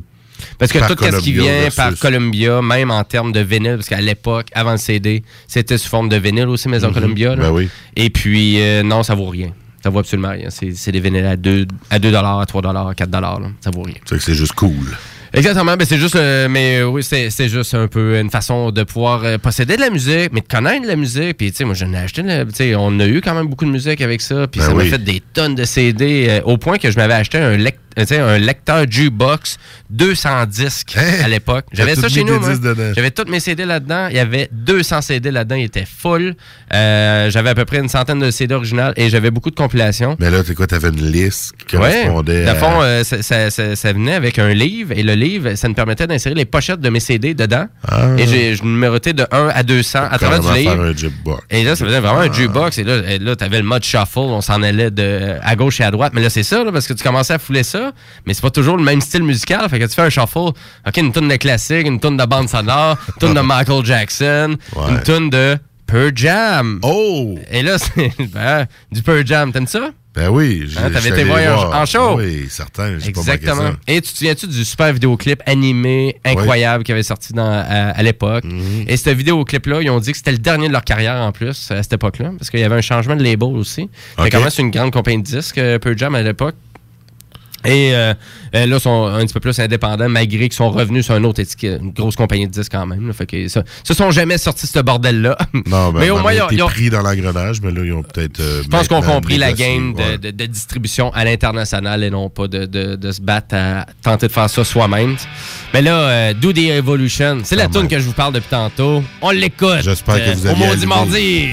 Parce que tout ce qui vient versus- par Columbia, même en termes de vinyle, parce qu'à l'époque, avant le CD, c'était sous forme de vinyle aussi, Maison Mhm. Columbia. là. Ben oui. Et puis, euh, non, ça vaut rien. Ça vaut absolument rien. C'est c'est des vinyles à 2, à 2 à 3 à 4 là. Ça vaut rien. C'est que c'est juste cool. Exactement, ben c'est juste, euh, mais euh, oui, c'est c'est juste un peu une façon de pouvoir euh, posséder de la musique, mais de connaître la musique. Puis tu sais, moi j'en ai acheté, de la- tu sais, on a eu quand même beaucoup de musique avec ça, puis Ben ça m'a fait des tonnes de CD euh, au point que je m'avais acheté un, lec- tu sais, un lecteur jukebox 200 disques Hein? à l'époque. J'avais ça chez nous. J'avais tous mes CD là-dedans. Il y avait 200 CD là-dedans. Il était full. Euh, j'avais à peu près une centaine de CD originales et j'avais beaucoup de compilations. Mais là, t'es quoi? T'avais une liste qui Ouais. correspondait De fond, euh, ça, ça- ça- ça venait avec un livre et le livre, ça nous permettait d'insérer les pochettes de mes CD dedans. Ah. Et j'ai je numérotais de 1 à 200 à travers du livre. faire un jukebox. Et là, ça faisait vraiment un jukebox. Et là, là t'avais le mode shuffle. On s'en allait de à gauche et à droite. Mais là, c'est ça, là, parce que tu commençais à fouler ça. Mais c'est pas toujours le même style musical. Fait que tu fais un shuffle. OK, une tonne de classique, une tonne de bande sonore, une tonne de Michael Jackson, Ouais. une tonne de Pearl Jam. Oh! Et là, c'est ben, du Pearl Jam. T'aimes ça? Ben oui. j'ai- Hein, t'avais été voir en- en show? Oui, certain. pas Exactement. Et tu te souviens-tu du super vidéoclip animé incroyable qui avait sorti dans, à, à l'époque? Mhm. Et ce vidéoclip-là, ils ont dit que c'était le dernier de leur carrière en plus à cette époque-là, parce qu'il y avait un changement de label aussi. C'était Ok. quand même c'est une grande compagnie de disques, euh, Pearl Jam à l'époque. Et euh, là, ils sont un petit peu plus indépendants, malgré qu'ils sont revenus sur une autre étiquette, une grosse compagnie de disques quand même. là. fait que ça, se sont jamais sortis de ce bordel-là. Non, ben, mais au moins, ils ont- été pris dans l'engrenage, mais là, ils ont peut-être. euh, je pense qu'on a compris la game de, ouais. de- de distribution à l'international et non pas de, de- se battre à tenter de faire ça soi-même. Mais là, euh, Do the Evolution, c'est la tune que je vous parle depuis tantôt. On l'écoute. J'espère que vous Au allez Maudit. Mardi.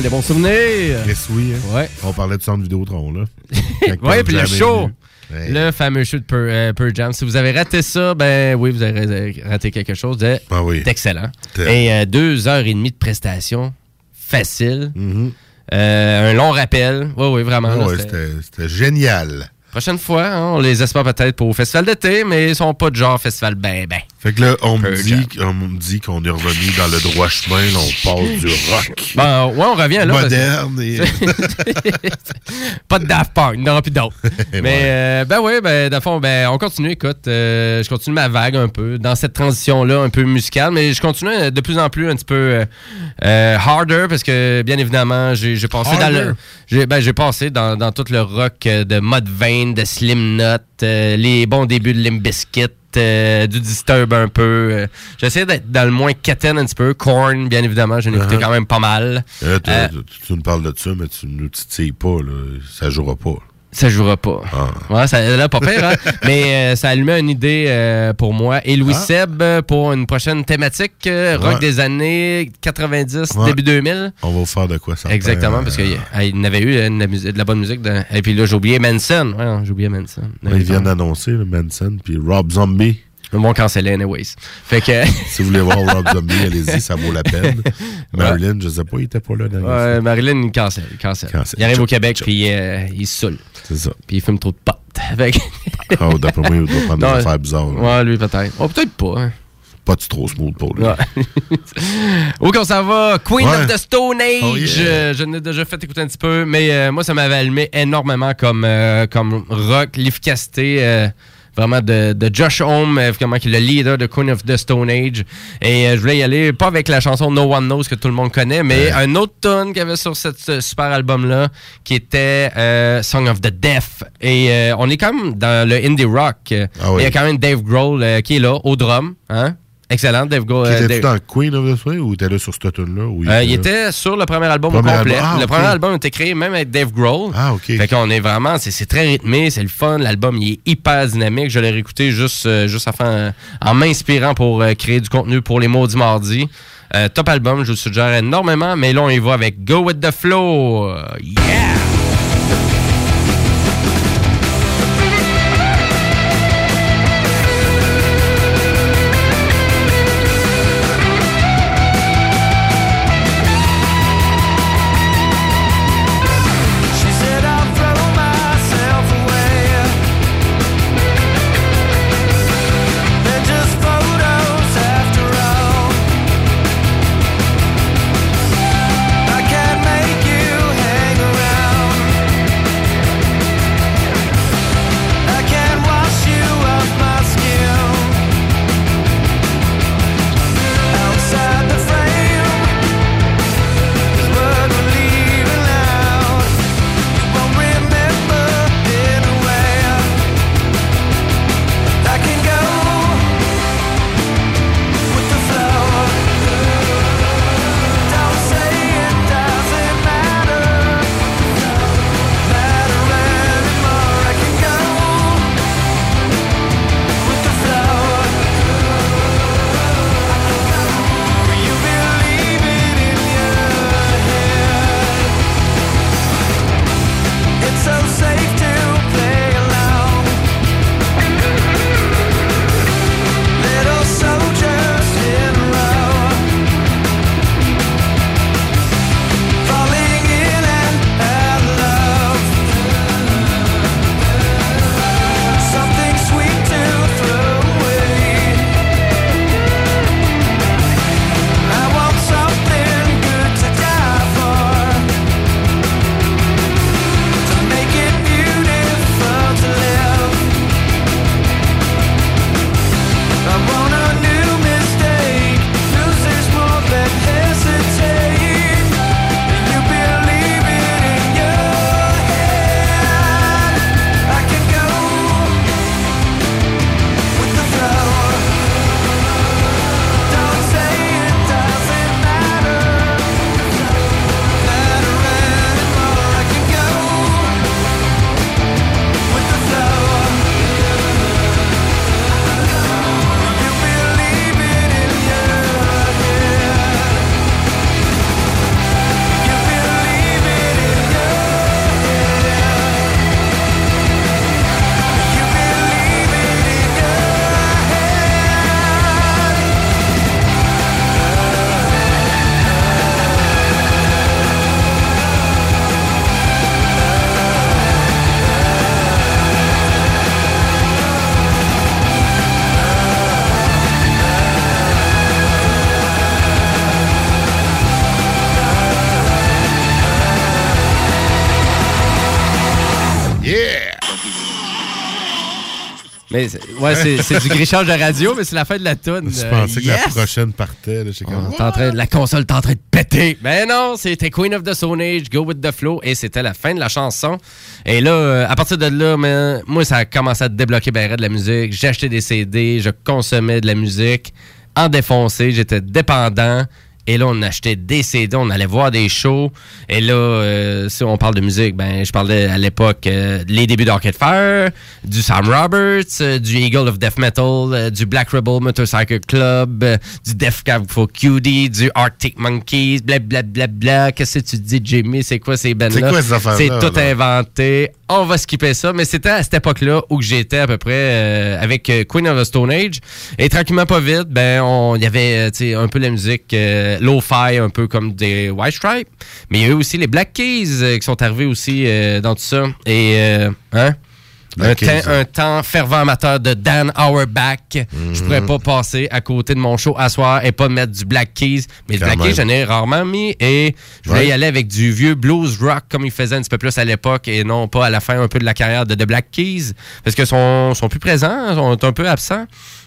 Rappelle des bons souvenirs. Yes, oui. hein. Ouais. On parlait du centre Vidéotron, là. Pearl puis le show. Ouais. Le fameux show de Pearl, euh, Pearl Jam. Si vous avez raté ça, ben oui, vous avez raté quelque chose de- Ah oui. d'excellent. Et euh, deux heures et demie de prestations facile. Euh, un long rappel. Oui, oui, vraiment. Ouais, c'était génial. Prochaine fois, hein, on les espère peut-être pour au festival d'été, mais ils sont pas de genre festival ben ben. Fait que là, on me dit, qu'on est revenu dans le droit chemin, on passe du rock. Ben ouais, on revient là. Moderne et... pas de Daft Punk, non, plus d'autres. Mais euh, ben oui, ben dans fond, ben, on continue, écoute, euh, je continue ma vague un peu dans cette transition-là, un peu musicale, mais je continue de plus en plus un petit peu euh, harder parce que, bien évidemment, j'ai passé, dans le, ben, j'ai passé dans tout le rock de mode 20 de Slim Knot, euh, les bons débuts de Limp Bizkit, euh, du Disturb un peu. Euh. J'essaie d'être dans le moins Katen un petit peu. Korn, bien évidemment, j'en ai écouté uh-huh. quand même pas mal. Euh, euh, tu, nous parles de ça, mais tu nous titilles pas. Là. Ça jouera pas. Ça jouera pas. Ah. Ouais, ça, là, pas pire, hein? Mais euh, ça allumait une idée euh, pour moi. Et Louis Ah. Seb pour une prochaine thématique euh, rock Ouais. des années 90, Ouais. début 2000. On va faire de quoi ça Exactement, parce qu'il il n'avait eu de la, musique- de la bonne musique. de- Et puis là, j'ai oublié Manson. Ouais, j'ai oublié Manson. Ils viennent d'annoncer, le Manson, puis Rob Zombie. Ils m'ont cancellé, anyways. Fait que. Si vous voulez voir Rob Zombie, allez-y, ça vaut la peine. Marilyn, je sais pas, il était pas là. Ouais, Marilyn, il cancelle. Il, cancelle. Il arrive au Québec, puis euh, il se saoule. C'est ça. Puis il fume trop de potes. Fait que- Oh, d'après moi, il doit prendre des affaires bizarres. là. Ouais, lui, peut-être. Oh, peut-être pas. hein. Pas de trop smooth pour lui. Où qu'on s'en va? Queen Ouais. of the Stone Age. Oh, yeah. Euh, je l'ai déjà fait écouter un petit peu, mais euh, moi, ça m'avait allumé énormément comme, euh, comme rock, l'efficacité. euh, Vraiment de, de Josh Homme, euh, vraiment qui est le leader de Queen of the Stone Age. Et euh, je voulais y aller, pas avec la chanson No One Knows que tout le monde connaît, mais un autre tune qu'il y avait sur cette, ce super album-là, qui était euh, Song of the Deaf. Et euh, on est quand même dans le indie rock. Ah oui. Il y a quand même Dave Grohl euh, qui est là, au drum. Hein? Excellent, Dave Grohl. Euh, Dave- dans Queen of the Swing ou t'es là sur cette tune-là? euh, il était sur le premier album Premier au complet. album. Ah, le premier album a été créé même avec Dave Grohl. Ah, OK. Fait qu'on est vraiment, c'est très rythmé, c'est le fun. L'album, il est hyper dynamique. Je l'ai réécouté juste, euh, juste afin, en m'inspirant pour euh, créer du contenu pour les Maudits Mardis. Euh, top album, je vous le suggère énormément. Mais là, on y va avec Go With The Flow. Yeah! Mais ouais, c'est du grichage de radio, mais c'est la fin de la toune. Je Euh, pensais que la prochaine partait. là, On est en train- la console est en train de péter. Mais non, c'était Queen of the Stone Age, Go with the Flow, et c'était la fin de la chanson. Et là, euh, à partir de là, man, moi, ça a commencé à débloquer ben de la musique. Acheté des CD, je consommais de la musique en défoncé, j'étais dépendant. Et là, on achetait des CD, on allait voir des shows. Et là, euh, si on parle de musique, ben, je parlais à l'époque euh, les débuts d'Arcade Fire, du Sam Roberts, euh, du Eagle of Death Metal, euh, du Black Rebel Motorcycle Club, du Def Cab for Cutie, du Arctic Monkeys, blablabla. Bla, bla. Qu'est-ce que tu dis, Jimmy? C'est quoi ces bands-là? C'est quoi ces affaires-là, C'est tout là? inventé. On va skipper ça. Mais c'était à cette époque-là où j'étais à peu près euh, avec euh, Queen of the Stone Age. Et tranquillement, pas vite, ben, on- y avait euh, un peu la musique lo-fi, un peu comme des White Stripes. Mais il y a eu aussi les Black Keys qui sont arrivés aussi dans tout ça. Et, hein? Un temps, un temps fervent amateur de Dan Auerbach. Mhm. Je pourrais pas passer à côté de mon show à soir et pas mettre du Black Keys. Mais Quand Black même. Keys, j'en ai rarement mis et je voulais Ouais. y aller avec du vieux blues rock comme il faisait un petit peu plus à l'époque et non pas à la fin un peu de la carrière de The Black Keys parce que sont, sont plus présents, sont un peu absents.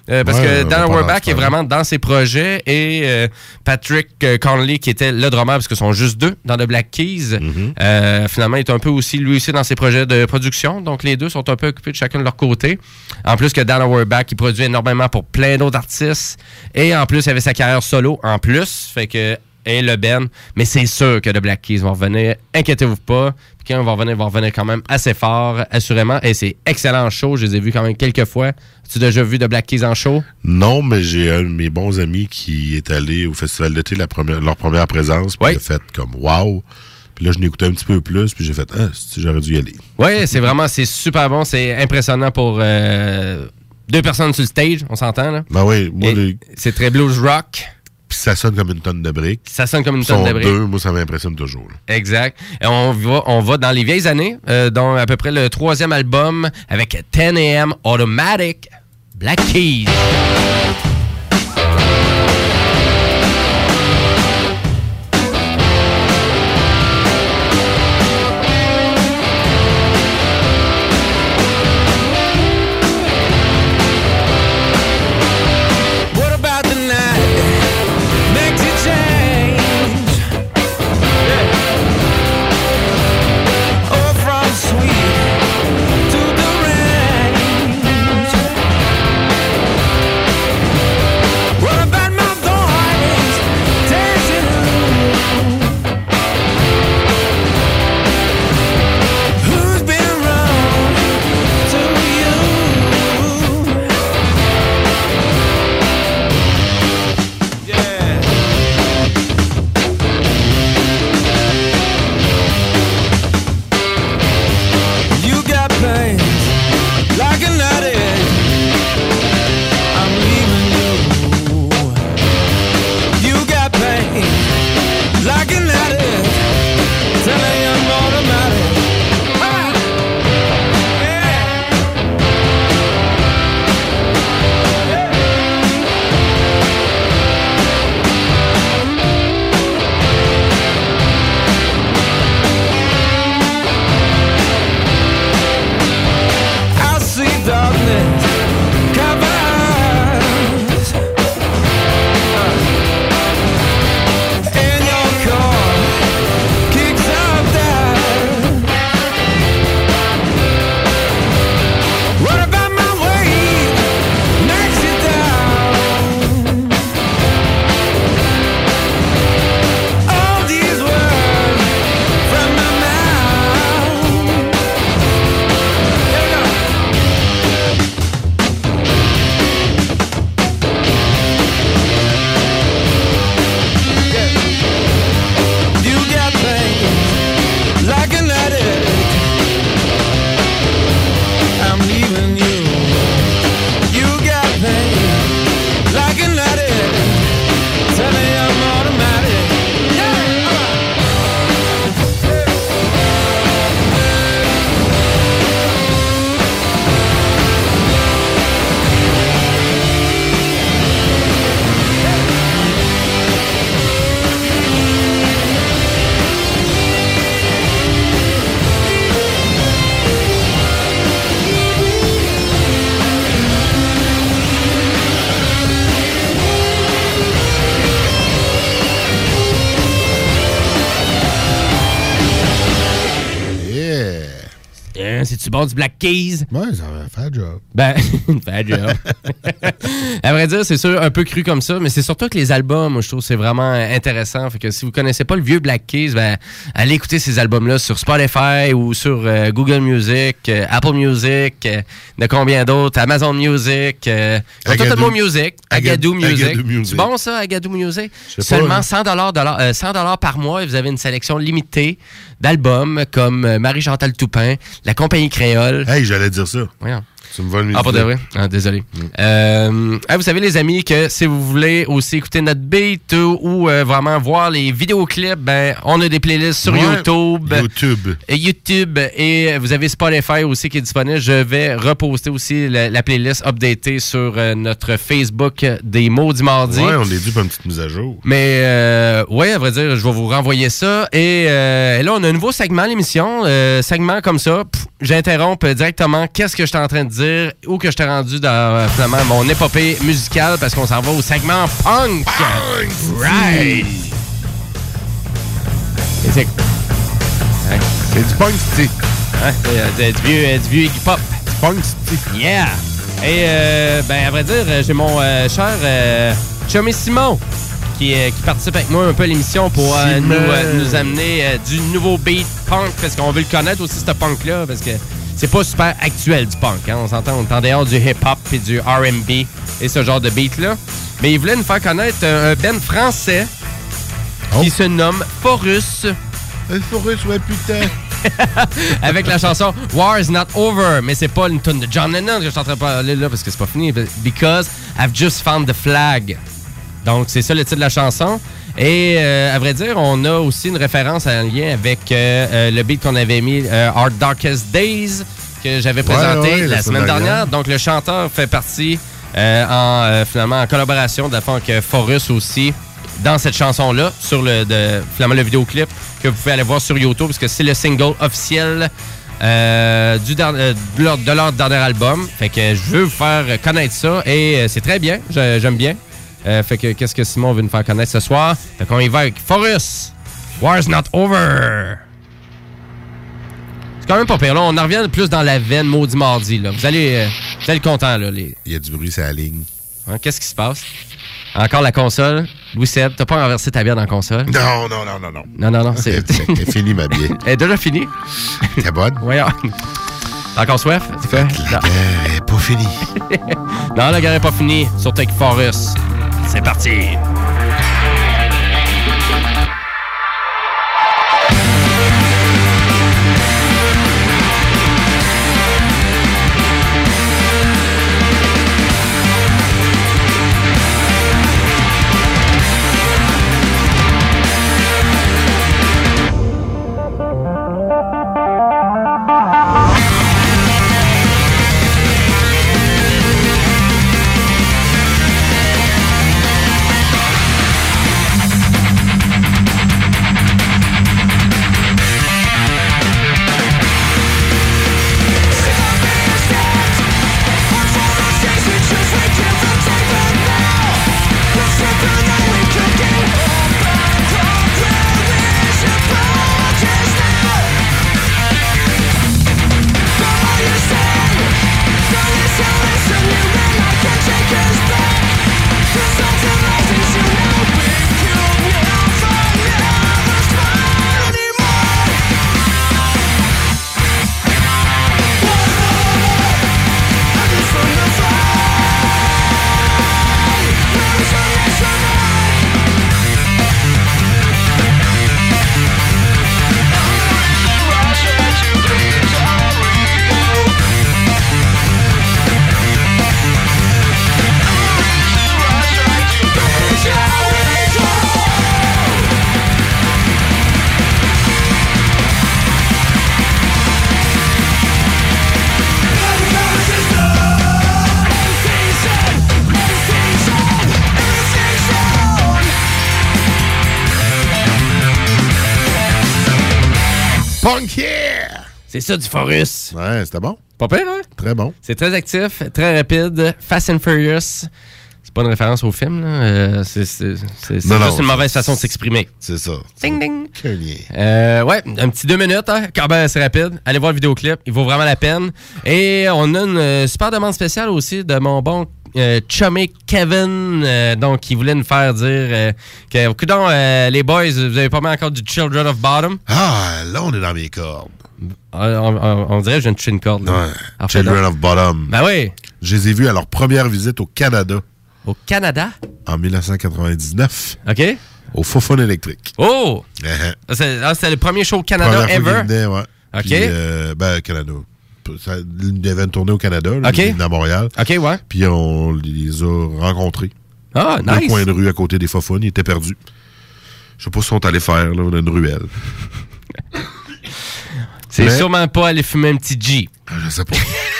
Euh, parce Ouais, que Dan Auerbach est vraiment dans ses projets et euh, Patrick euh, Conley qui était le drummer parce que sont juste deux dans The Black Keys. Mm-hmm. euh, finalement, il est un peu aussi lui aussi dans ses projets de production. Donc les deux sont un peu occupés de chacun de leur côté. En plus que Dan Auerbach, il produit énormément pour plein d'autres artistes. Et en plus, il avait sa carrière solo en plus. Fait que et le Ben. Mais c'est sûr que The Black Keys vont revenir. Inquiétez-vous pas. Quand ils vont revenir, vont revenir quand même assez fort, assurément. Et c'est excellent show. Je les ai vus quand même quelques fois. Tu as déjà vu The Black Keys en show? Non, mais j'ai un de mes bons amis qui est allé au Festival d'été, la première, leur première présence, puis Oui. il a fait comme wow. Puis là, je écouté un petit peu plus, puis j'ai fait ah, si, j'aurais dû y aller. Oui, c'est vraiment, c'est super bon. C'est impressionnant pour euh, deux personnes sur le stage, on s'entend, là. Ben oui, moi, les- C'est très blues rock. Puis ça sonne comme une tonne de briques. Ça sonne comme une tonne de briques. deux, moi, ça m'impressionne toujours. là. Exact. Et on va, on va dans les vieilles années, euh, dans à peu près le troisième album avec 10 AM Automatic Black Keys. Du Black Keys? Ouais, ça faire le job. Ben, fait job. à vrai dire, c'est sûr, un peu cru comme ça, mais c'est surtout que les albums, moi, je trouve, c'est vraiment intéressant. Fait que si vous connaissez pas le vieux Black Keys, ben, allez écouter ces albums-là sur Spotify ou sur euh, Google Music, euh, Apple Music, euh, de combien d'autres, Amazon Music, euh, tout mot Music, Agadoo Agad- Music. Agadoo Music. C'est bon ça, Agadoo Music? Seulement hein. 100 dollars 100 dollars par mois et vous avez une sélection limitée d'albums comme Marie-Chantal Toupin, La Compagnie Créole. Hey, j'allais dire ça. Voyons. Tu me voles mes Ah, pas de vrai? Ah, désolé. Euh, ah, vous savez, les amis, que si vous voulez aussi écouter notre beat ou, euh, vraiment voir les vidéoclips, ben, on a des playlists sur Ouais. YouTube. YouTube. Et YouTube et vous avez Spotify aussi qui est disponible. Je vais reposter aussi la, la playlist updatée sur euh, notre Facebook des Maudits Mardis. Ouais, on est dû pour une petite mise à jour. Mais ouais, à vrai dire, je vais vous renvoyer ça. Et euh, là, on a un nouveau segment à l'émission. Segment comme ça, j'interromps directement qu'est-ce que je suis en train de dire, où que je t'ai rendu dans euh, finalement mon épopée musicale parce qu'on s'en va au segment punk. Right. Et c'est. C'est du punk stick. Ouais, c'est, euh, du vieux, euh, du vieux Iggy Pop. Punk. Yeah! Et, euh, ben, à vrai dire, euh, j'ai mon euh, cher euh, chum et Simon qui, euh, qui participe avec moi un peu à l'émission pour euh, nous, euh, nous amener euh, du nouveau beat punk parce qu'on veut le connaître aussi, ce punk-là, parce que c'est pas super actuel du punk. hein. On s'entend, on est en dehors du hip-hop et du RB et ce genre de beat-là. Mais il voulait nous faire connaître un, un band français qui se nomme Forus. Un Forus, ouais, putain. avec la chanson War is not over, mais c'est pas une tune de John Lennon que je suis en train de parler là parce que c'est pas fini. Because I've just found the flag. Donc c'est ça le titre de la chanson. Et euh, à vrai dire, on a aussi une référence en lien avec euh, euh, le beat qu'on avait mis, euh, Our Darkest Days, que j'avais présenté ouais, la, la semaine dernière. dernière. Donc le chanteur fait partie euh, en euh, finalement en collaboration de la avec Forus aussi dans cette chanson-là, sur le, de, finalement, le vidéoclip que vous pouvez aller voir sur YouTube, parce que c'est le single officiel euh, du euh, de, leur, de leur dernier album. Fait que je veux vous faire connaître ça et euh, c'est très bien, j'aime bien. Euh, fait que qu'est-ce que Simon veut nous faire connaître ce soir? Fait qu'on y va avec Forus. War's not over. C'est quand même pas pire. Là, on en revient plus dans la veine maudit mardi. Là. Vous allez, euh, vous allez être content. Là, les... Il y a du bruit, c'est la ligne. Hein, Qu'est-ce qui se passe? Encore la console? Louis Seb, t'as pas renversé ta bière dans la console? Non, non, non, non, non. Non, non, non, c'est. Fini, ma bière. Elle est déjà finie? T'es bonne? Voyons. T'as encore soif? La guerre est pas finie. Non, la guerre est pas finie. Surtout avec Forest. C'est parti. C'est ça du Forest. Ouais, c'était bon. Pas pire, hein? Très bon. C'est très actif, très rapide, Fast and Furious. pas une référence au film. là. Euh, c'est c'est- c'est- c'est juste une mauvaise c'est- façon de s'exprimer. C'est ça. Ding, ding. Euh, ouais, un petit deux minutes, hein, quand même assez rapide. Allez voir le vidéoclip, il vaut vraiment la peine. Et on a une euh, super demande spéciale aussi de mon bon euh, chummy Kevin, euh, donc qui voulait nous faire dire euh, que, coudonc, les boys, vous avez pas mal encore du Children of Bottom? Ah, là, on est dans mes cordes. Euh, on, on- on dirait que je viens de toucher une corde. là. Ouais. Children of Bottom. Ben oui, Je les ai vus à leur première visite au Canada au Canada? en 1999 OK? au Fofone électrique. Oh! Uh-huh. C'est ah, c'était le premier show au Canada Première ever? venaient, ouais. OK. Puis, euh, ben, Canada. Ça, ils devaient tourner au Canada, là, OK. ils venaient à Montréal. OK, ouais. Puis on les a rencontrés. Ah, Dans le nice. coin de rue à côté des Fofone, ils étaient perdus. Je sais pas ce qu'ils sont allés faire, là, a une ruelle. C'est Mais- sûrement pas aller fumer un petit G. Ah, Je sais pas.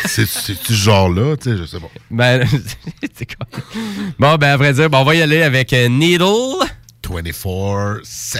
C'est c'est ce genre-là, tu sais, je sais pas. Ben, c'est quoi? Bon, ben, à vrai dire, bon, on va y aller avec euh, Needle. 24-7.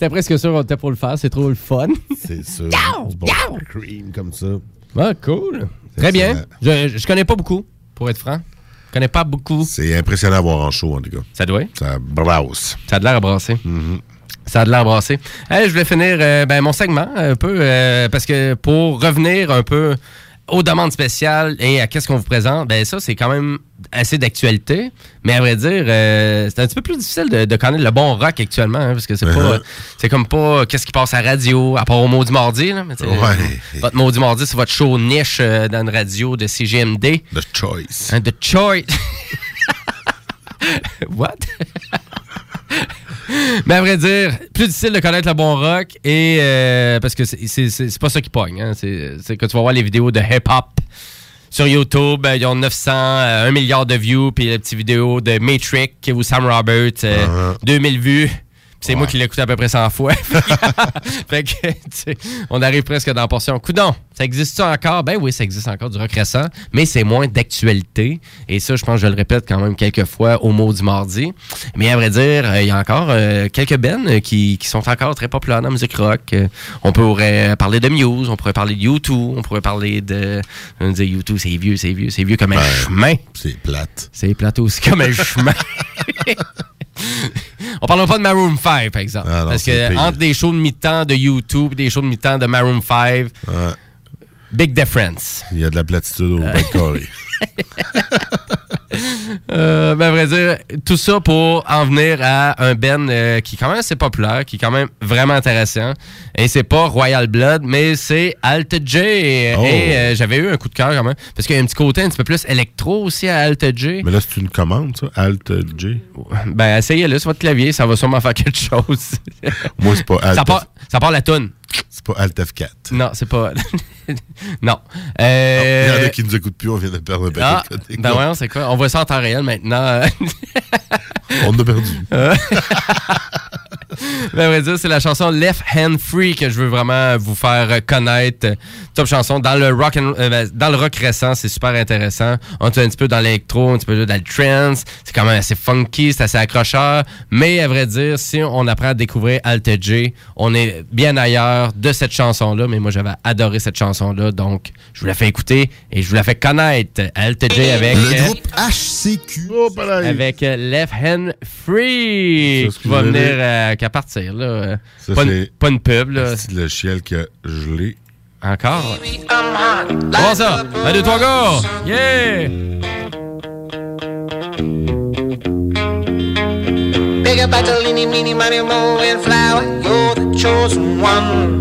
C'était presque sûr qu'on était pour le faire. C'est trop le fun. C'est sûr. Du bon cream comme ça. Ah, cool. Très bien. Je, je connais pas beaucoup, pour être franc. Je connais pas beaucoup. C'est impressionnant à voir en show, en tout cas. Ça doit. Ça brasse. Ça a de l'air à brasser. Ça a de l'air à brasser. Hey, je voulais finir euh, ben, mon segment un peu, euh, parce que pour revenir un peu aux demandes spéciales et à qu'est-ce qu'on vous présente, ben ça, c'est quand même assez d'actualité. Mais à vrai dire, euh, c'est un petit peu plus difficile de, de connaître le bon rock actuellement, hein, parce que c'est pas, Uh-huh. c'est comme pas qu'est-ce qui passe à la radio, à part au Maudit Mardi. Là, Ouais. Votre Maudit Mardi, c'est votre show niche euh, dans une radio de CGMD. The choice. Hein, the choice. What? Mais à vrai dire, plus difficile de connaître le bon rock et euh, parce que c'est- pas ça qui pogne. hein. C'est que tu vas voir les vidéos de hip-hop sur YouTube. euh, Ils ont 900, euh, 1 milliard de views. Puis les petites vidéos de Matrix ou Sam Roberts, euh, 2000 vues. C'est moi qui l'ai écouté à peu près 100 fois. fait que, on arrive presque dans la portion. Coudon, ça existe ça encore? Ben oui, ça existe encore du rock récent, mais c'est moins d'actualité. Et ça, je pense que je le répète quand même quelques fois au mot du mardi. Mais à vrai dire, euh, il y a encore euh, quelques bennes euh, qui, qui sont encore très populaires dans la musique rock. Euh, on pourrait parler de Muse, on pourrait parler de U2, on pourrait parler de... On dit U2, c'est vieux, c'est vieux, c'est vieux comme un chemin. C'est plate. C'est plate aussi comme un chemin. On parlera pas de Maroon 5, par exemple. Ah non, parce que entre des shows de mi-temps de YouTube et des shows de mi-temps de Maroon 5, big difference. Il y a de la platitude au bec carré. Euh, ben, à vrai dire, tout ça pour en venir à un Ben euh, qui est quand même assez populaire, qui est quand même vraiment intéressant. Et c'est pas Royal Blood, mais c'est Alt J. Et, Oh. et, euh, j'avais eu un coup de cœur quand même. Parce qu'il y a un petit côté un petit peu plus électro aussi à Alt J. Mais là, c'est une commande, ça? Alt J? Ben, essayez-le sur votre clavier, ça va sûrement faire quelque chose. Moi, c'est pas Alt Ça part, ça part la toune. C'est pas Alt F4. Non, c'est pas. non. Euh, Il y en a qui nous écoutent plus, on vient de perdre un paquet Ah, de codes. ben voyons, c'est quoi? On voit ça en temps réel maintenant. On a perdu. Ben, à vrai dire, c'est la chanson Left Hand Free que je veux vraiment vous faire connaître. Top chanson. Dans le rock, and- euh, ben, dans le rock récent, c'est super intéressant. On est un petit peu dans l'électro, un petit peu dans le trance. C'est quand même assez funky, c'est assez accrocheur. Mais à vrai dire, si on apprend à découvrir Alt J, on est bien ailleurs de cette chanson-là. Mais moi, j'avais adoré cette chanson-là. Donc, je vous la fais écouter et je vous la fais connaître. Alt J avec... Le groupe HCQ. avec euh, Left Hand Free qui va venir partir là. Ça, pas, une, c'est- pas une pub là. C'est le chiel qui a gelé. Encore? Comment ça? Deux, trois, go! Yeah! Big up Catalini, meeny, money, mo, and flower. You're the chosen one.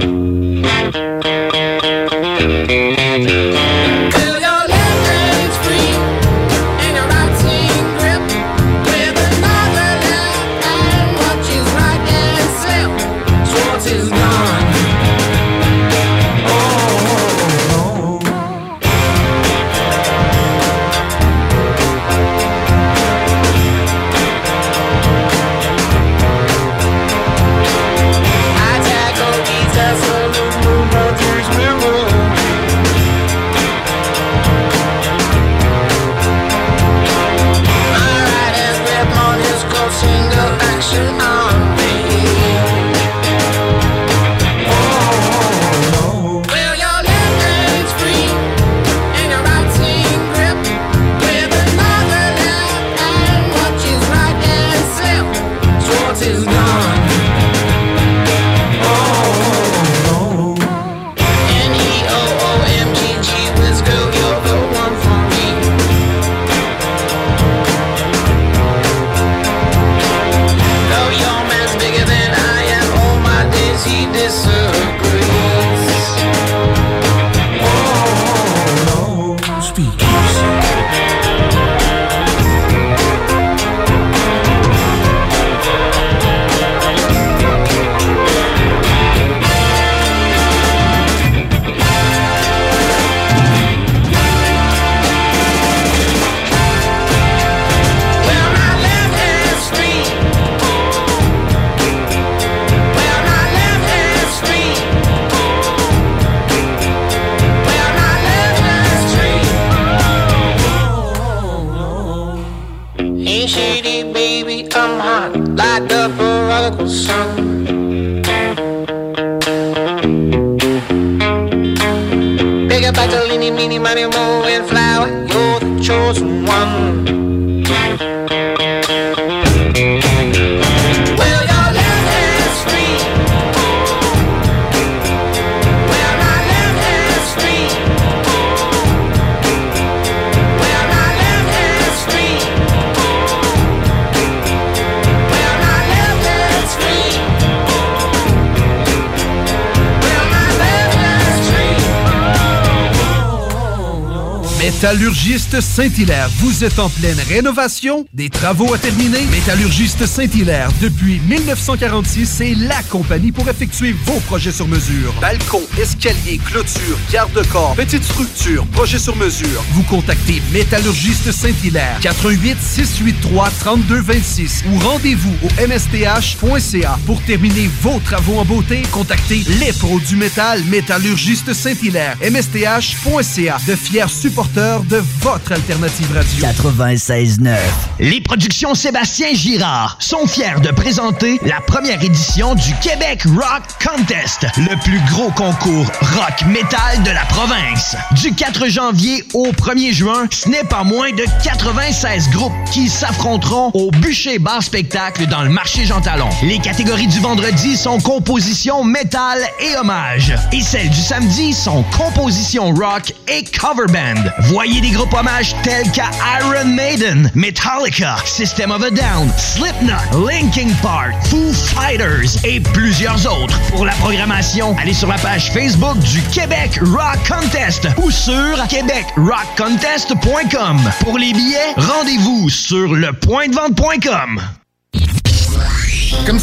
Métallurgiste Saint-Hilaire, vous êtes en pleine rénovation, des travaux à terminer. Métallurgiste Saint-Hilaire, depuis 1946, c'est la compagnie pour effectuer vos projets sur mesure. Balcon, escalier, clôture, garde-corps, petite structure, projet sur mesure. Vous contactez Métallurgiste Saint-Hilaire, 88 683 3226 ou rendez-vous au msth.ca pour terminer vos travaux en beauté. Contactez les pros du métal, Métallurgiste Saint-Hilaire, msth.ca, de fiers supporters de votre alternative radio. 96.9. Les productions Sébastien Girard sont fiers de présenter la première édition du Québec Rock Contest, le plus gros concours rock metal de la province. Du 4 janvier au 1er juin, ce n'est pas moins de 96 groupes qui s'affronteront au Bûcher Bar Spectacle dans le marché Jean Talon. Les catégories du vendredi sont composition métal et hommage. Et celles du samedi sont composition rock et cover band. Voyez des groupes hommages tels qu'à Iron Maiden, Metallica, System of a Down, Slipknot, Linkin Park, Foo Fighters et plusieurs autres. Pour la programmation, allez sur la page Facebook du Québec Rock Contest ou sur québecrockcontest.com. Pour les billets, rendez-vous sur lepointdevente.com.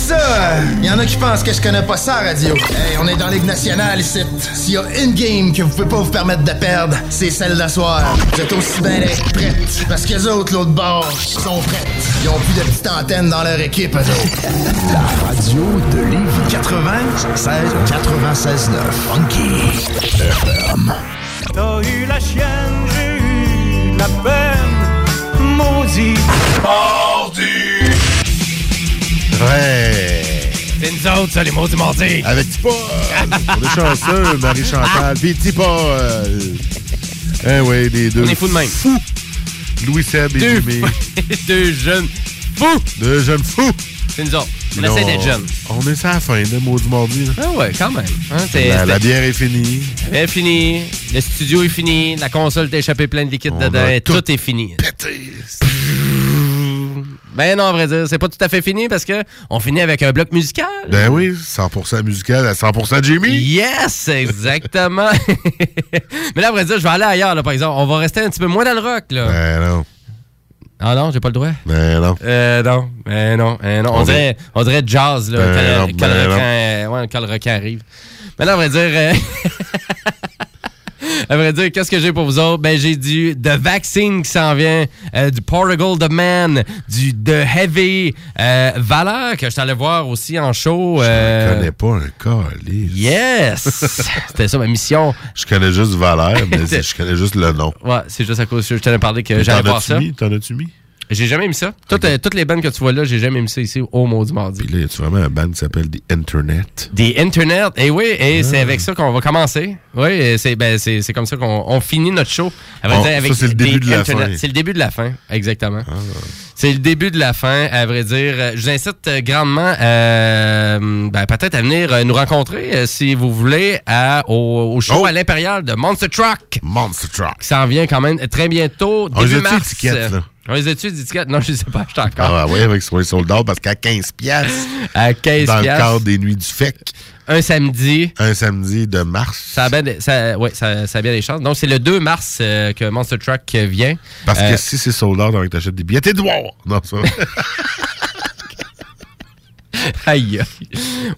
Ça, il y en a qui pensent que je connais pas ça, radio. Hey, on est dans Ligue nationale ici. S'il y a une game que vous pouvez pas vous permettre de perdre, c'est celle d'asseoir. Vous êtes aussi bien d'être prêtes. Parce que les autres, l'autre bord, sont prêtes. Ils ont plus de petites antennes dans leur équipe, eux autres. La radio de Lévis 96 96 9 Funky FM. T'as eu la chienne, j'ai eu la peine. Maudit. Ouais. C'est nous autres, ça, les mots du mardi. Avec Tipa. On est chanceux, Marie-Chantal. Puis Tipa. Euh, hein, ouais, les deux. On est fous de même. Fous. Louis Seb et Deux, Jimmy. deux jeunes fous. Deux jeunes fous. C'est nous autres. On Non, essaie d'être jeunes. On est sur la fin, le mot du mardi. là. Ah ouais, quand même. Hein, La, la bière est finie. C'est fini. Le studio est fini. La console t'a échappé plein de liquide On dedans. tout est fini. Pété. Ben non, à vrai dire, c'est pas tout à fait fini parce que on finit avec un bloc musical. Ben oui, 100% musical à 100% Jimmy. Yes, exactement. Mais là, à vrai dire, je vais aller ailleurs, là, par exemple. On va rester un petit peu moins dans le rock, là. Ben non. Ah non, j'ai pas le droit? Ben non. Euh, non, ben non, ben non. On, On dirait, on dirait jazz, là, Ben quand, le- non, quand le requin, ouais, quand le requin arrive. Mais là, à vrai dire, euh, à vrai dire, qu'est-ce que j'ai pour vous autres? Ben, j'ai du The Vaccine qui s'en vient, euh, du Portugal The Man, du The Heavy, euh, Valeur, que je t'allais voir aussi en show. Je euh, connais pas un calice. Yes! C'était ça ma mission. Je connais juste Valère, mais je connais juste le nom. Ouais, c'est juste à cause que je t'en ai parlé que j'allais voir ça. T'en as-tu mis? J'ai jamais mis ça. Toutes, euh, toutes les bandes que tu vois là, j'ai jamais mis ça ici au Maudit Mardi. Puis là, y a-tu vraiment un band qui s'appelle The Internet? Des Internet. Et oui, et Ah. c'est avec ça qu'on va commencer. Oui, c'est ben, c'est comme ça qu'on on finit notre show. Ça, c'est le début de la Internet. fin. Ah. C'est le début de la fin, exactement. C'est le début de la fin, à vrai dire. Je vous incite grandement euh, ben, peut-être à venir nous rencontrer, euh, si vous voulez, à, au, au show Oh! à l'impérial de Monster Truck. Monster Truck. Qui s'en vient quand même très bientôt, On les début a-tu mars. étiquettes, là? On les a-tu d'étiquettes? Non, je sais pas, je encore. Ah ouais, avec sur les soldats, parce qu'à 15 piastres, À 15 dans le cadre des nuits du FEC, Un samedi. un samedi de mars. Ça a bien des, ça, ouais, ça, ça a bien des chances. Donc, c'est le 2 mars euh, que Monster Truck euh, vient. Parce Euh, que si c'est sold out, donc t'achètes des billets, t'es noir! Non, ça. Aïe.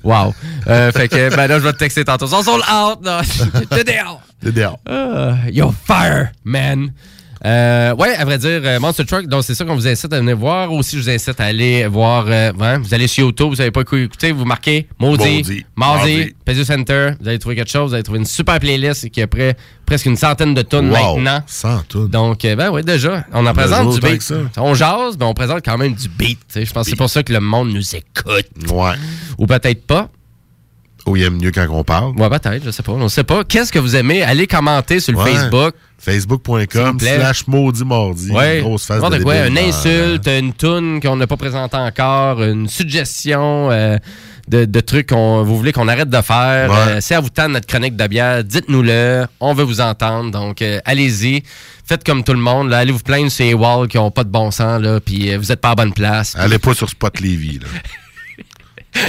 Wow. Euh, fait que, ben là, je vais te texter tantôt. Ils sont out, non. T'es dehors. T'es dehors. Ah, yo, fire, man. Euh, ouais, à vrai dire, euh, Monster Truck, donc c'est ça qu'on vous incite à venir voir. Aussi, je vous incite à aller voir. euh, ouais, vous allez sur YouTube, vous n'avez pas quoi écouter, vous marquez Maudit, Mardi. Peso Center. Vous allez trouver quelque chose, vous allez trouver une super playlist qui a près, presque une centaine de tonnes Wow, maintenant. 100 tonnes. Donc, euh, ben oui, déjà, on en présente du beat. On jase, mais on présente quand même du beat. Je pense que c'est pour ça que le monde nous écoute. Ouais. Ou peut-être pas. Ou il aime mieux quand on parle. Ouais, peut-être, je sais pas. On sait pas. Qu'est-ce que vous aimez? Allez commenter sur le Ouais. Facebook. Facebook.com slash maudit mardi. Ouais. Grosse face de quoi, une insulte, une toune qu'on n'a pas présentée encore, une suggestion euh, de, de trucs qu'on vous voulez qu'on arrête de faire. Ouais. Euh, si à vous tente notre chronique de bière, dites-nous-le. On veut vous entendre. Donc, euh, allez-y. Faites comme tout le monde. Là. Allez vous plaindre sur les walls qui n'ont pas de bon sens. Là, puis vous n'êtes pas à bonne place. Allez pas sur Spot Levy, là.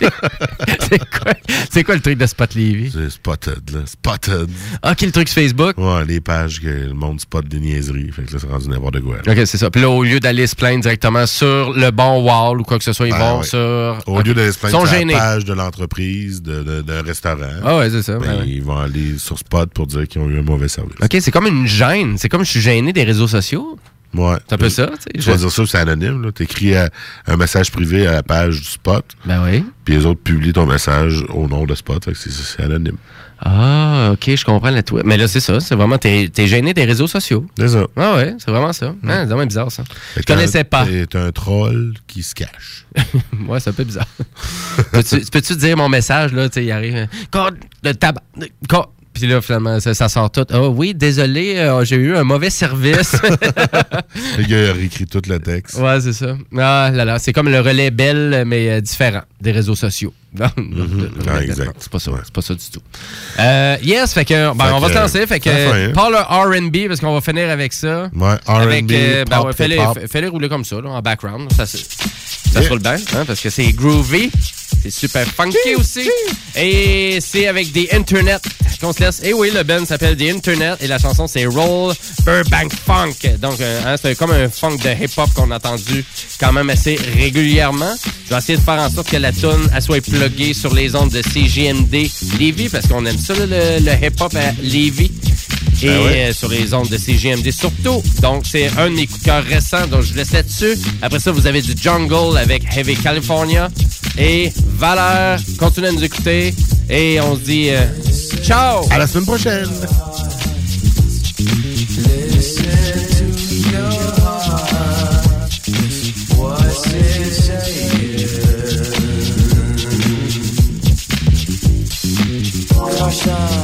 C'est- quoi, c'est quoi le truc de Spot Levy? C'est Spotted, là. Spotted. Ah, quel truc sur Facebook? Ouais, les pages que le monde spot des niaiseries. Fait que là, c'est rendu n'importe quoi. là. OK, c'est ça. Puis là, au lieu d'aller se plaindre directement sur le bon wall ou quoi que ce soit, ils Ben vont ouais. sur... Au OK. lieu d'aller se plaindre sur gênés. la page de l'entreprise, de- de- d'un restaurant, Ah ouais, c'est ça. ben, ben ouais. ils vont aller sur Spot pour dire qu'ils ont eu un mauvais service. OK, c'est comme une gêne. C'est comme je suis gêné des réseaux sociaux. Ouais. C'est un peu ça, tu sais. Tu Je- dire ça, c'est anonyme. là. T'écris à- un message privé à la page du Spot, Ben oui. puis les autres publient ton message au nom de Spot. C'est- c'est anonyme. Ah, OK, je comprends la. Mais là, c'est ça. C'est vraiment, t'es es gêné des réseaux sociaux. C'est ça. Ah ouais, c'est vraiment ça. Ah, c'est vraiment bizarre, ça. Fait Je connaissais pas. T'es un troll qui se cache. ouais, c'est un peu bizarre. Peux-tu peux-tu dire mon message, là, tu sais, il arrive, euh, code de tabac, de- code. Puis là, finalement, ça, ça sort tout. Ah oui, désolé, euh, j'ai eu un mauvais service. Le gars a réécrit tout le texte. ouais, c'est ça. Ah là là, c'est comme le relais belle, mais euh, différent des réseaux sociaux. Non, non, Mhm. Ah, relais exact. Non, C'est pas ça, c'est pas ça du tout. Euh, yes, fait que, ben, Fait on va se lancer. Fait que, hein. parle R&B, parce qu'on va finir avec ça. Ouais, R&B, euh, ben ouais, fais-les fais-les rouler comme ça, là, en background. Ça, ça Yeah. se roule bien, hein, parce que c'est groovy. C'est super funky aussi. Et c'est avec des Internet qu'on se laisse. Et oui, le band s'appelle The Internet et la chanson c'est Roll Burbank Funk. Donc, euh, hein, c'est comme un funk de hip-hop qu'on a entendu quand même assez régulièrement. Je vais essayer de faire en sorte que la tune elle soit sur les ondes de CGMD Lévis parce qu'on aime ça, le, le hip-hop à Lévis. Et Ben ouais. euh, sur les ondes de CGMD surtout. Donc, c'est un de mes coups de cœur récents, donc je vous laisse là-dessus. Après ça, vous avez du Jungle avec Heavy California. Et Valeur, continuez à nous écouter. Et on se dit euh, ciao! À la semaine prochaine! Russian.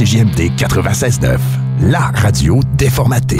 CJMD 96.9, la radio déformatée.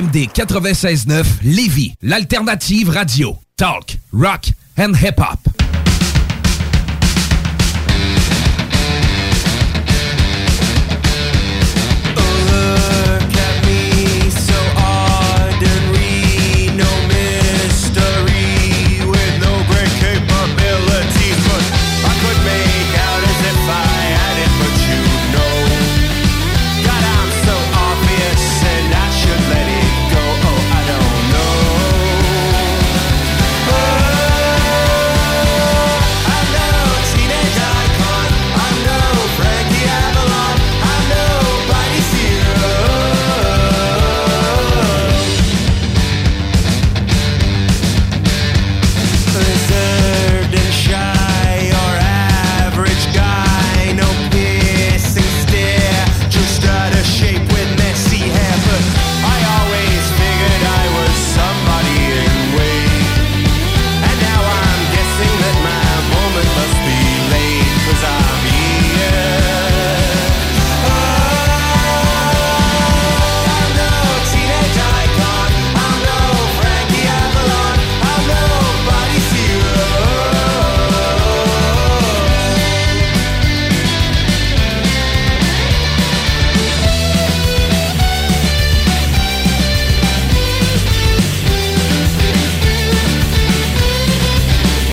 CJMD 96.9 Lévis, l'alternative radio. Talk, rock and hip-hop.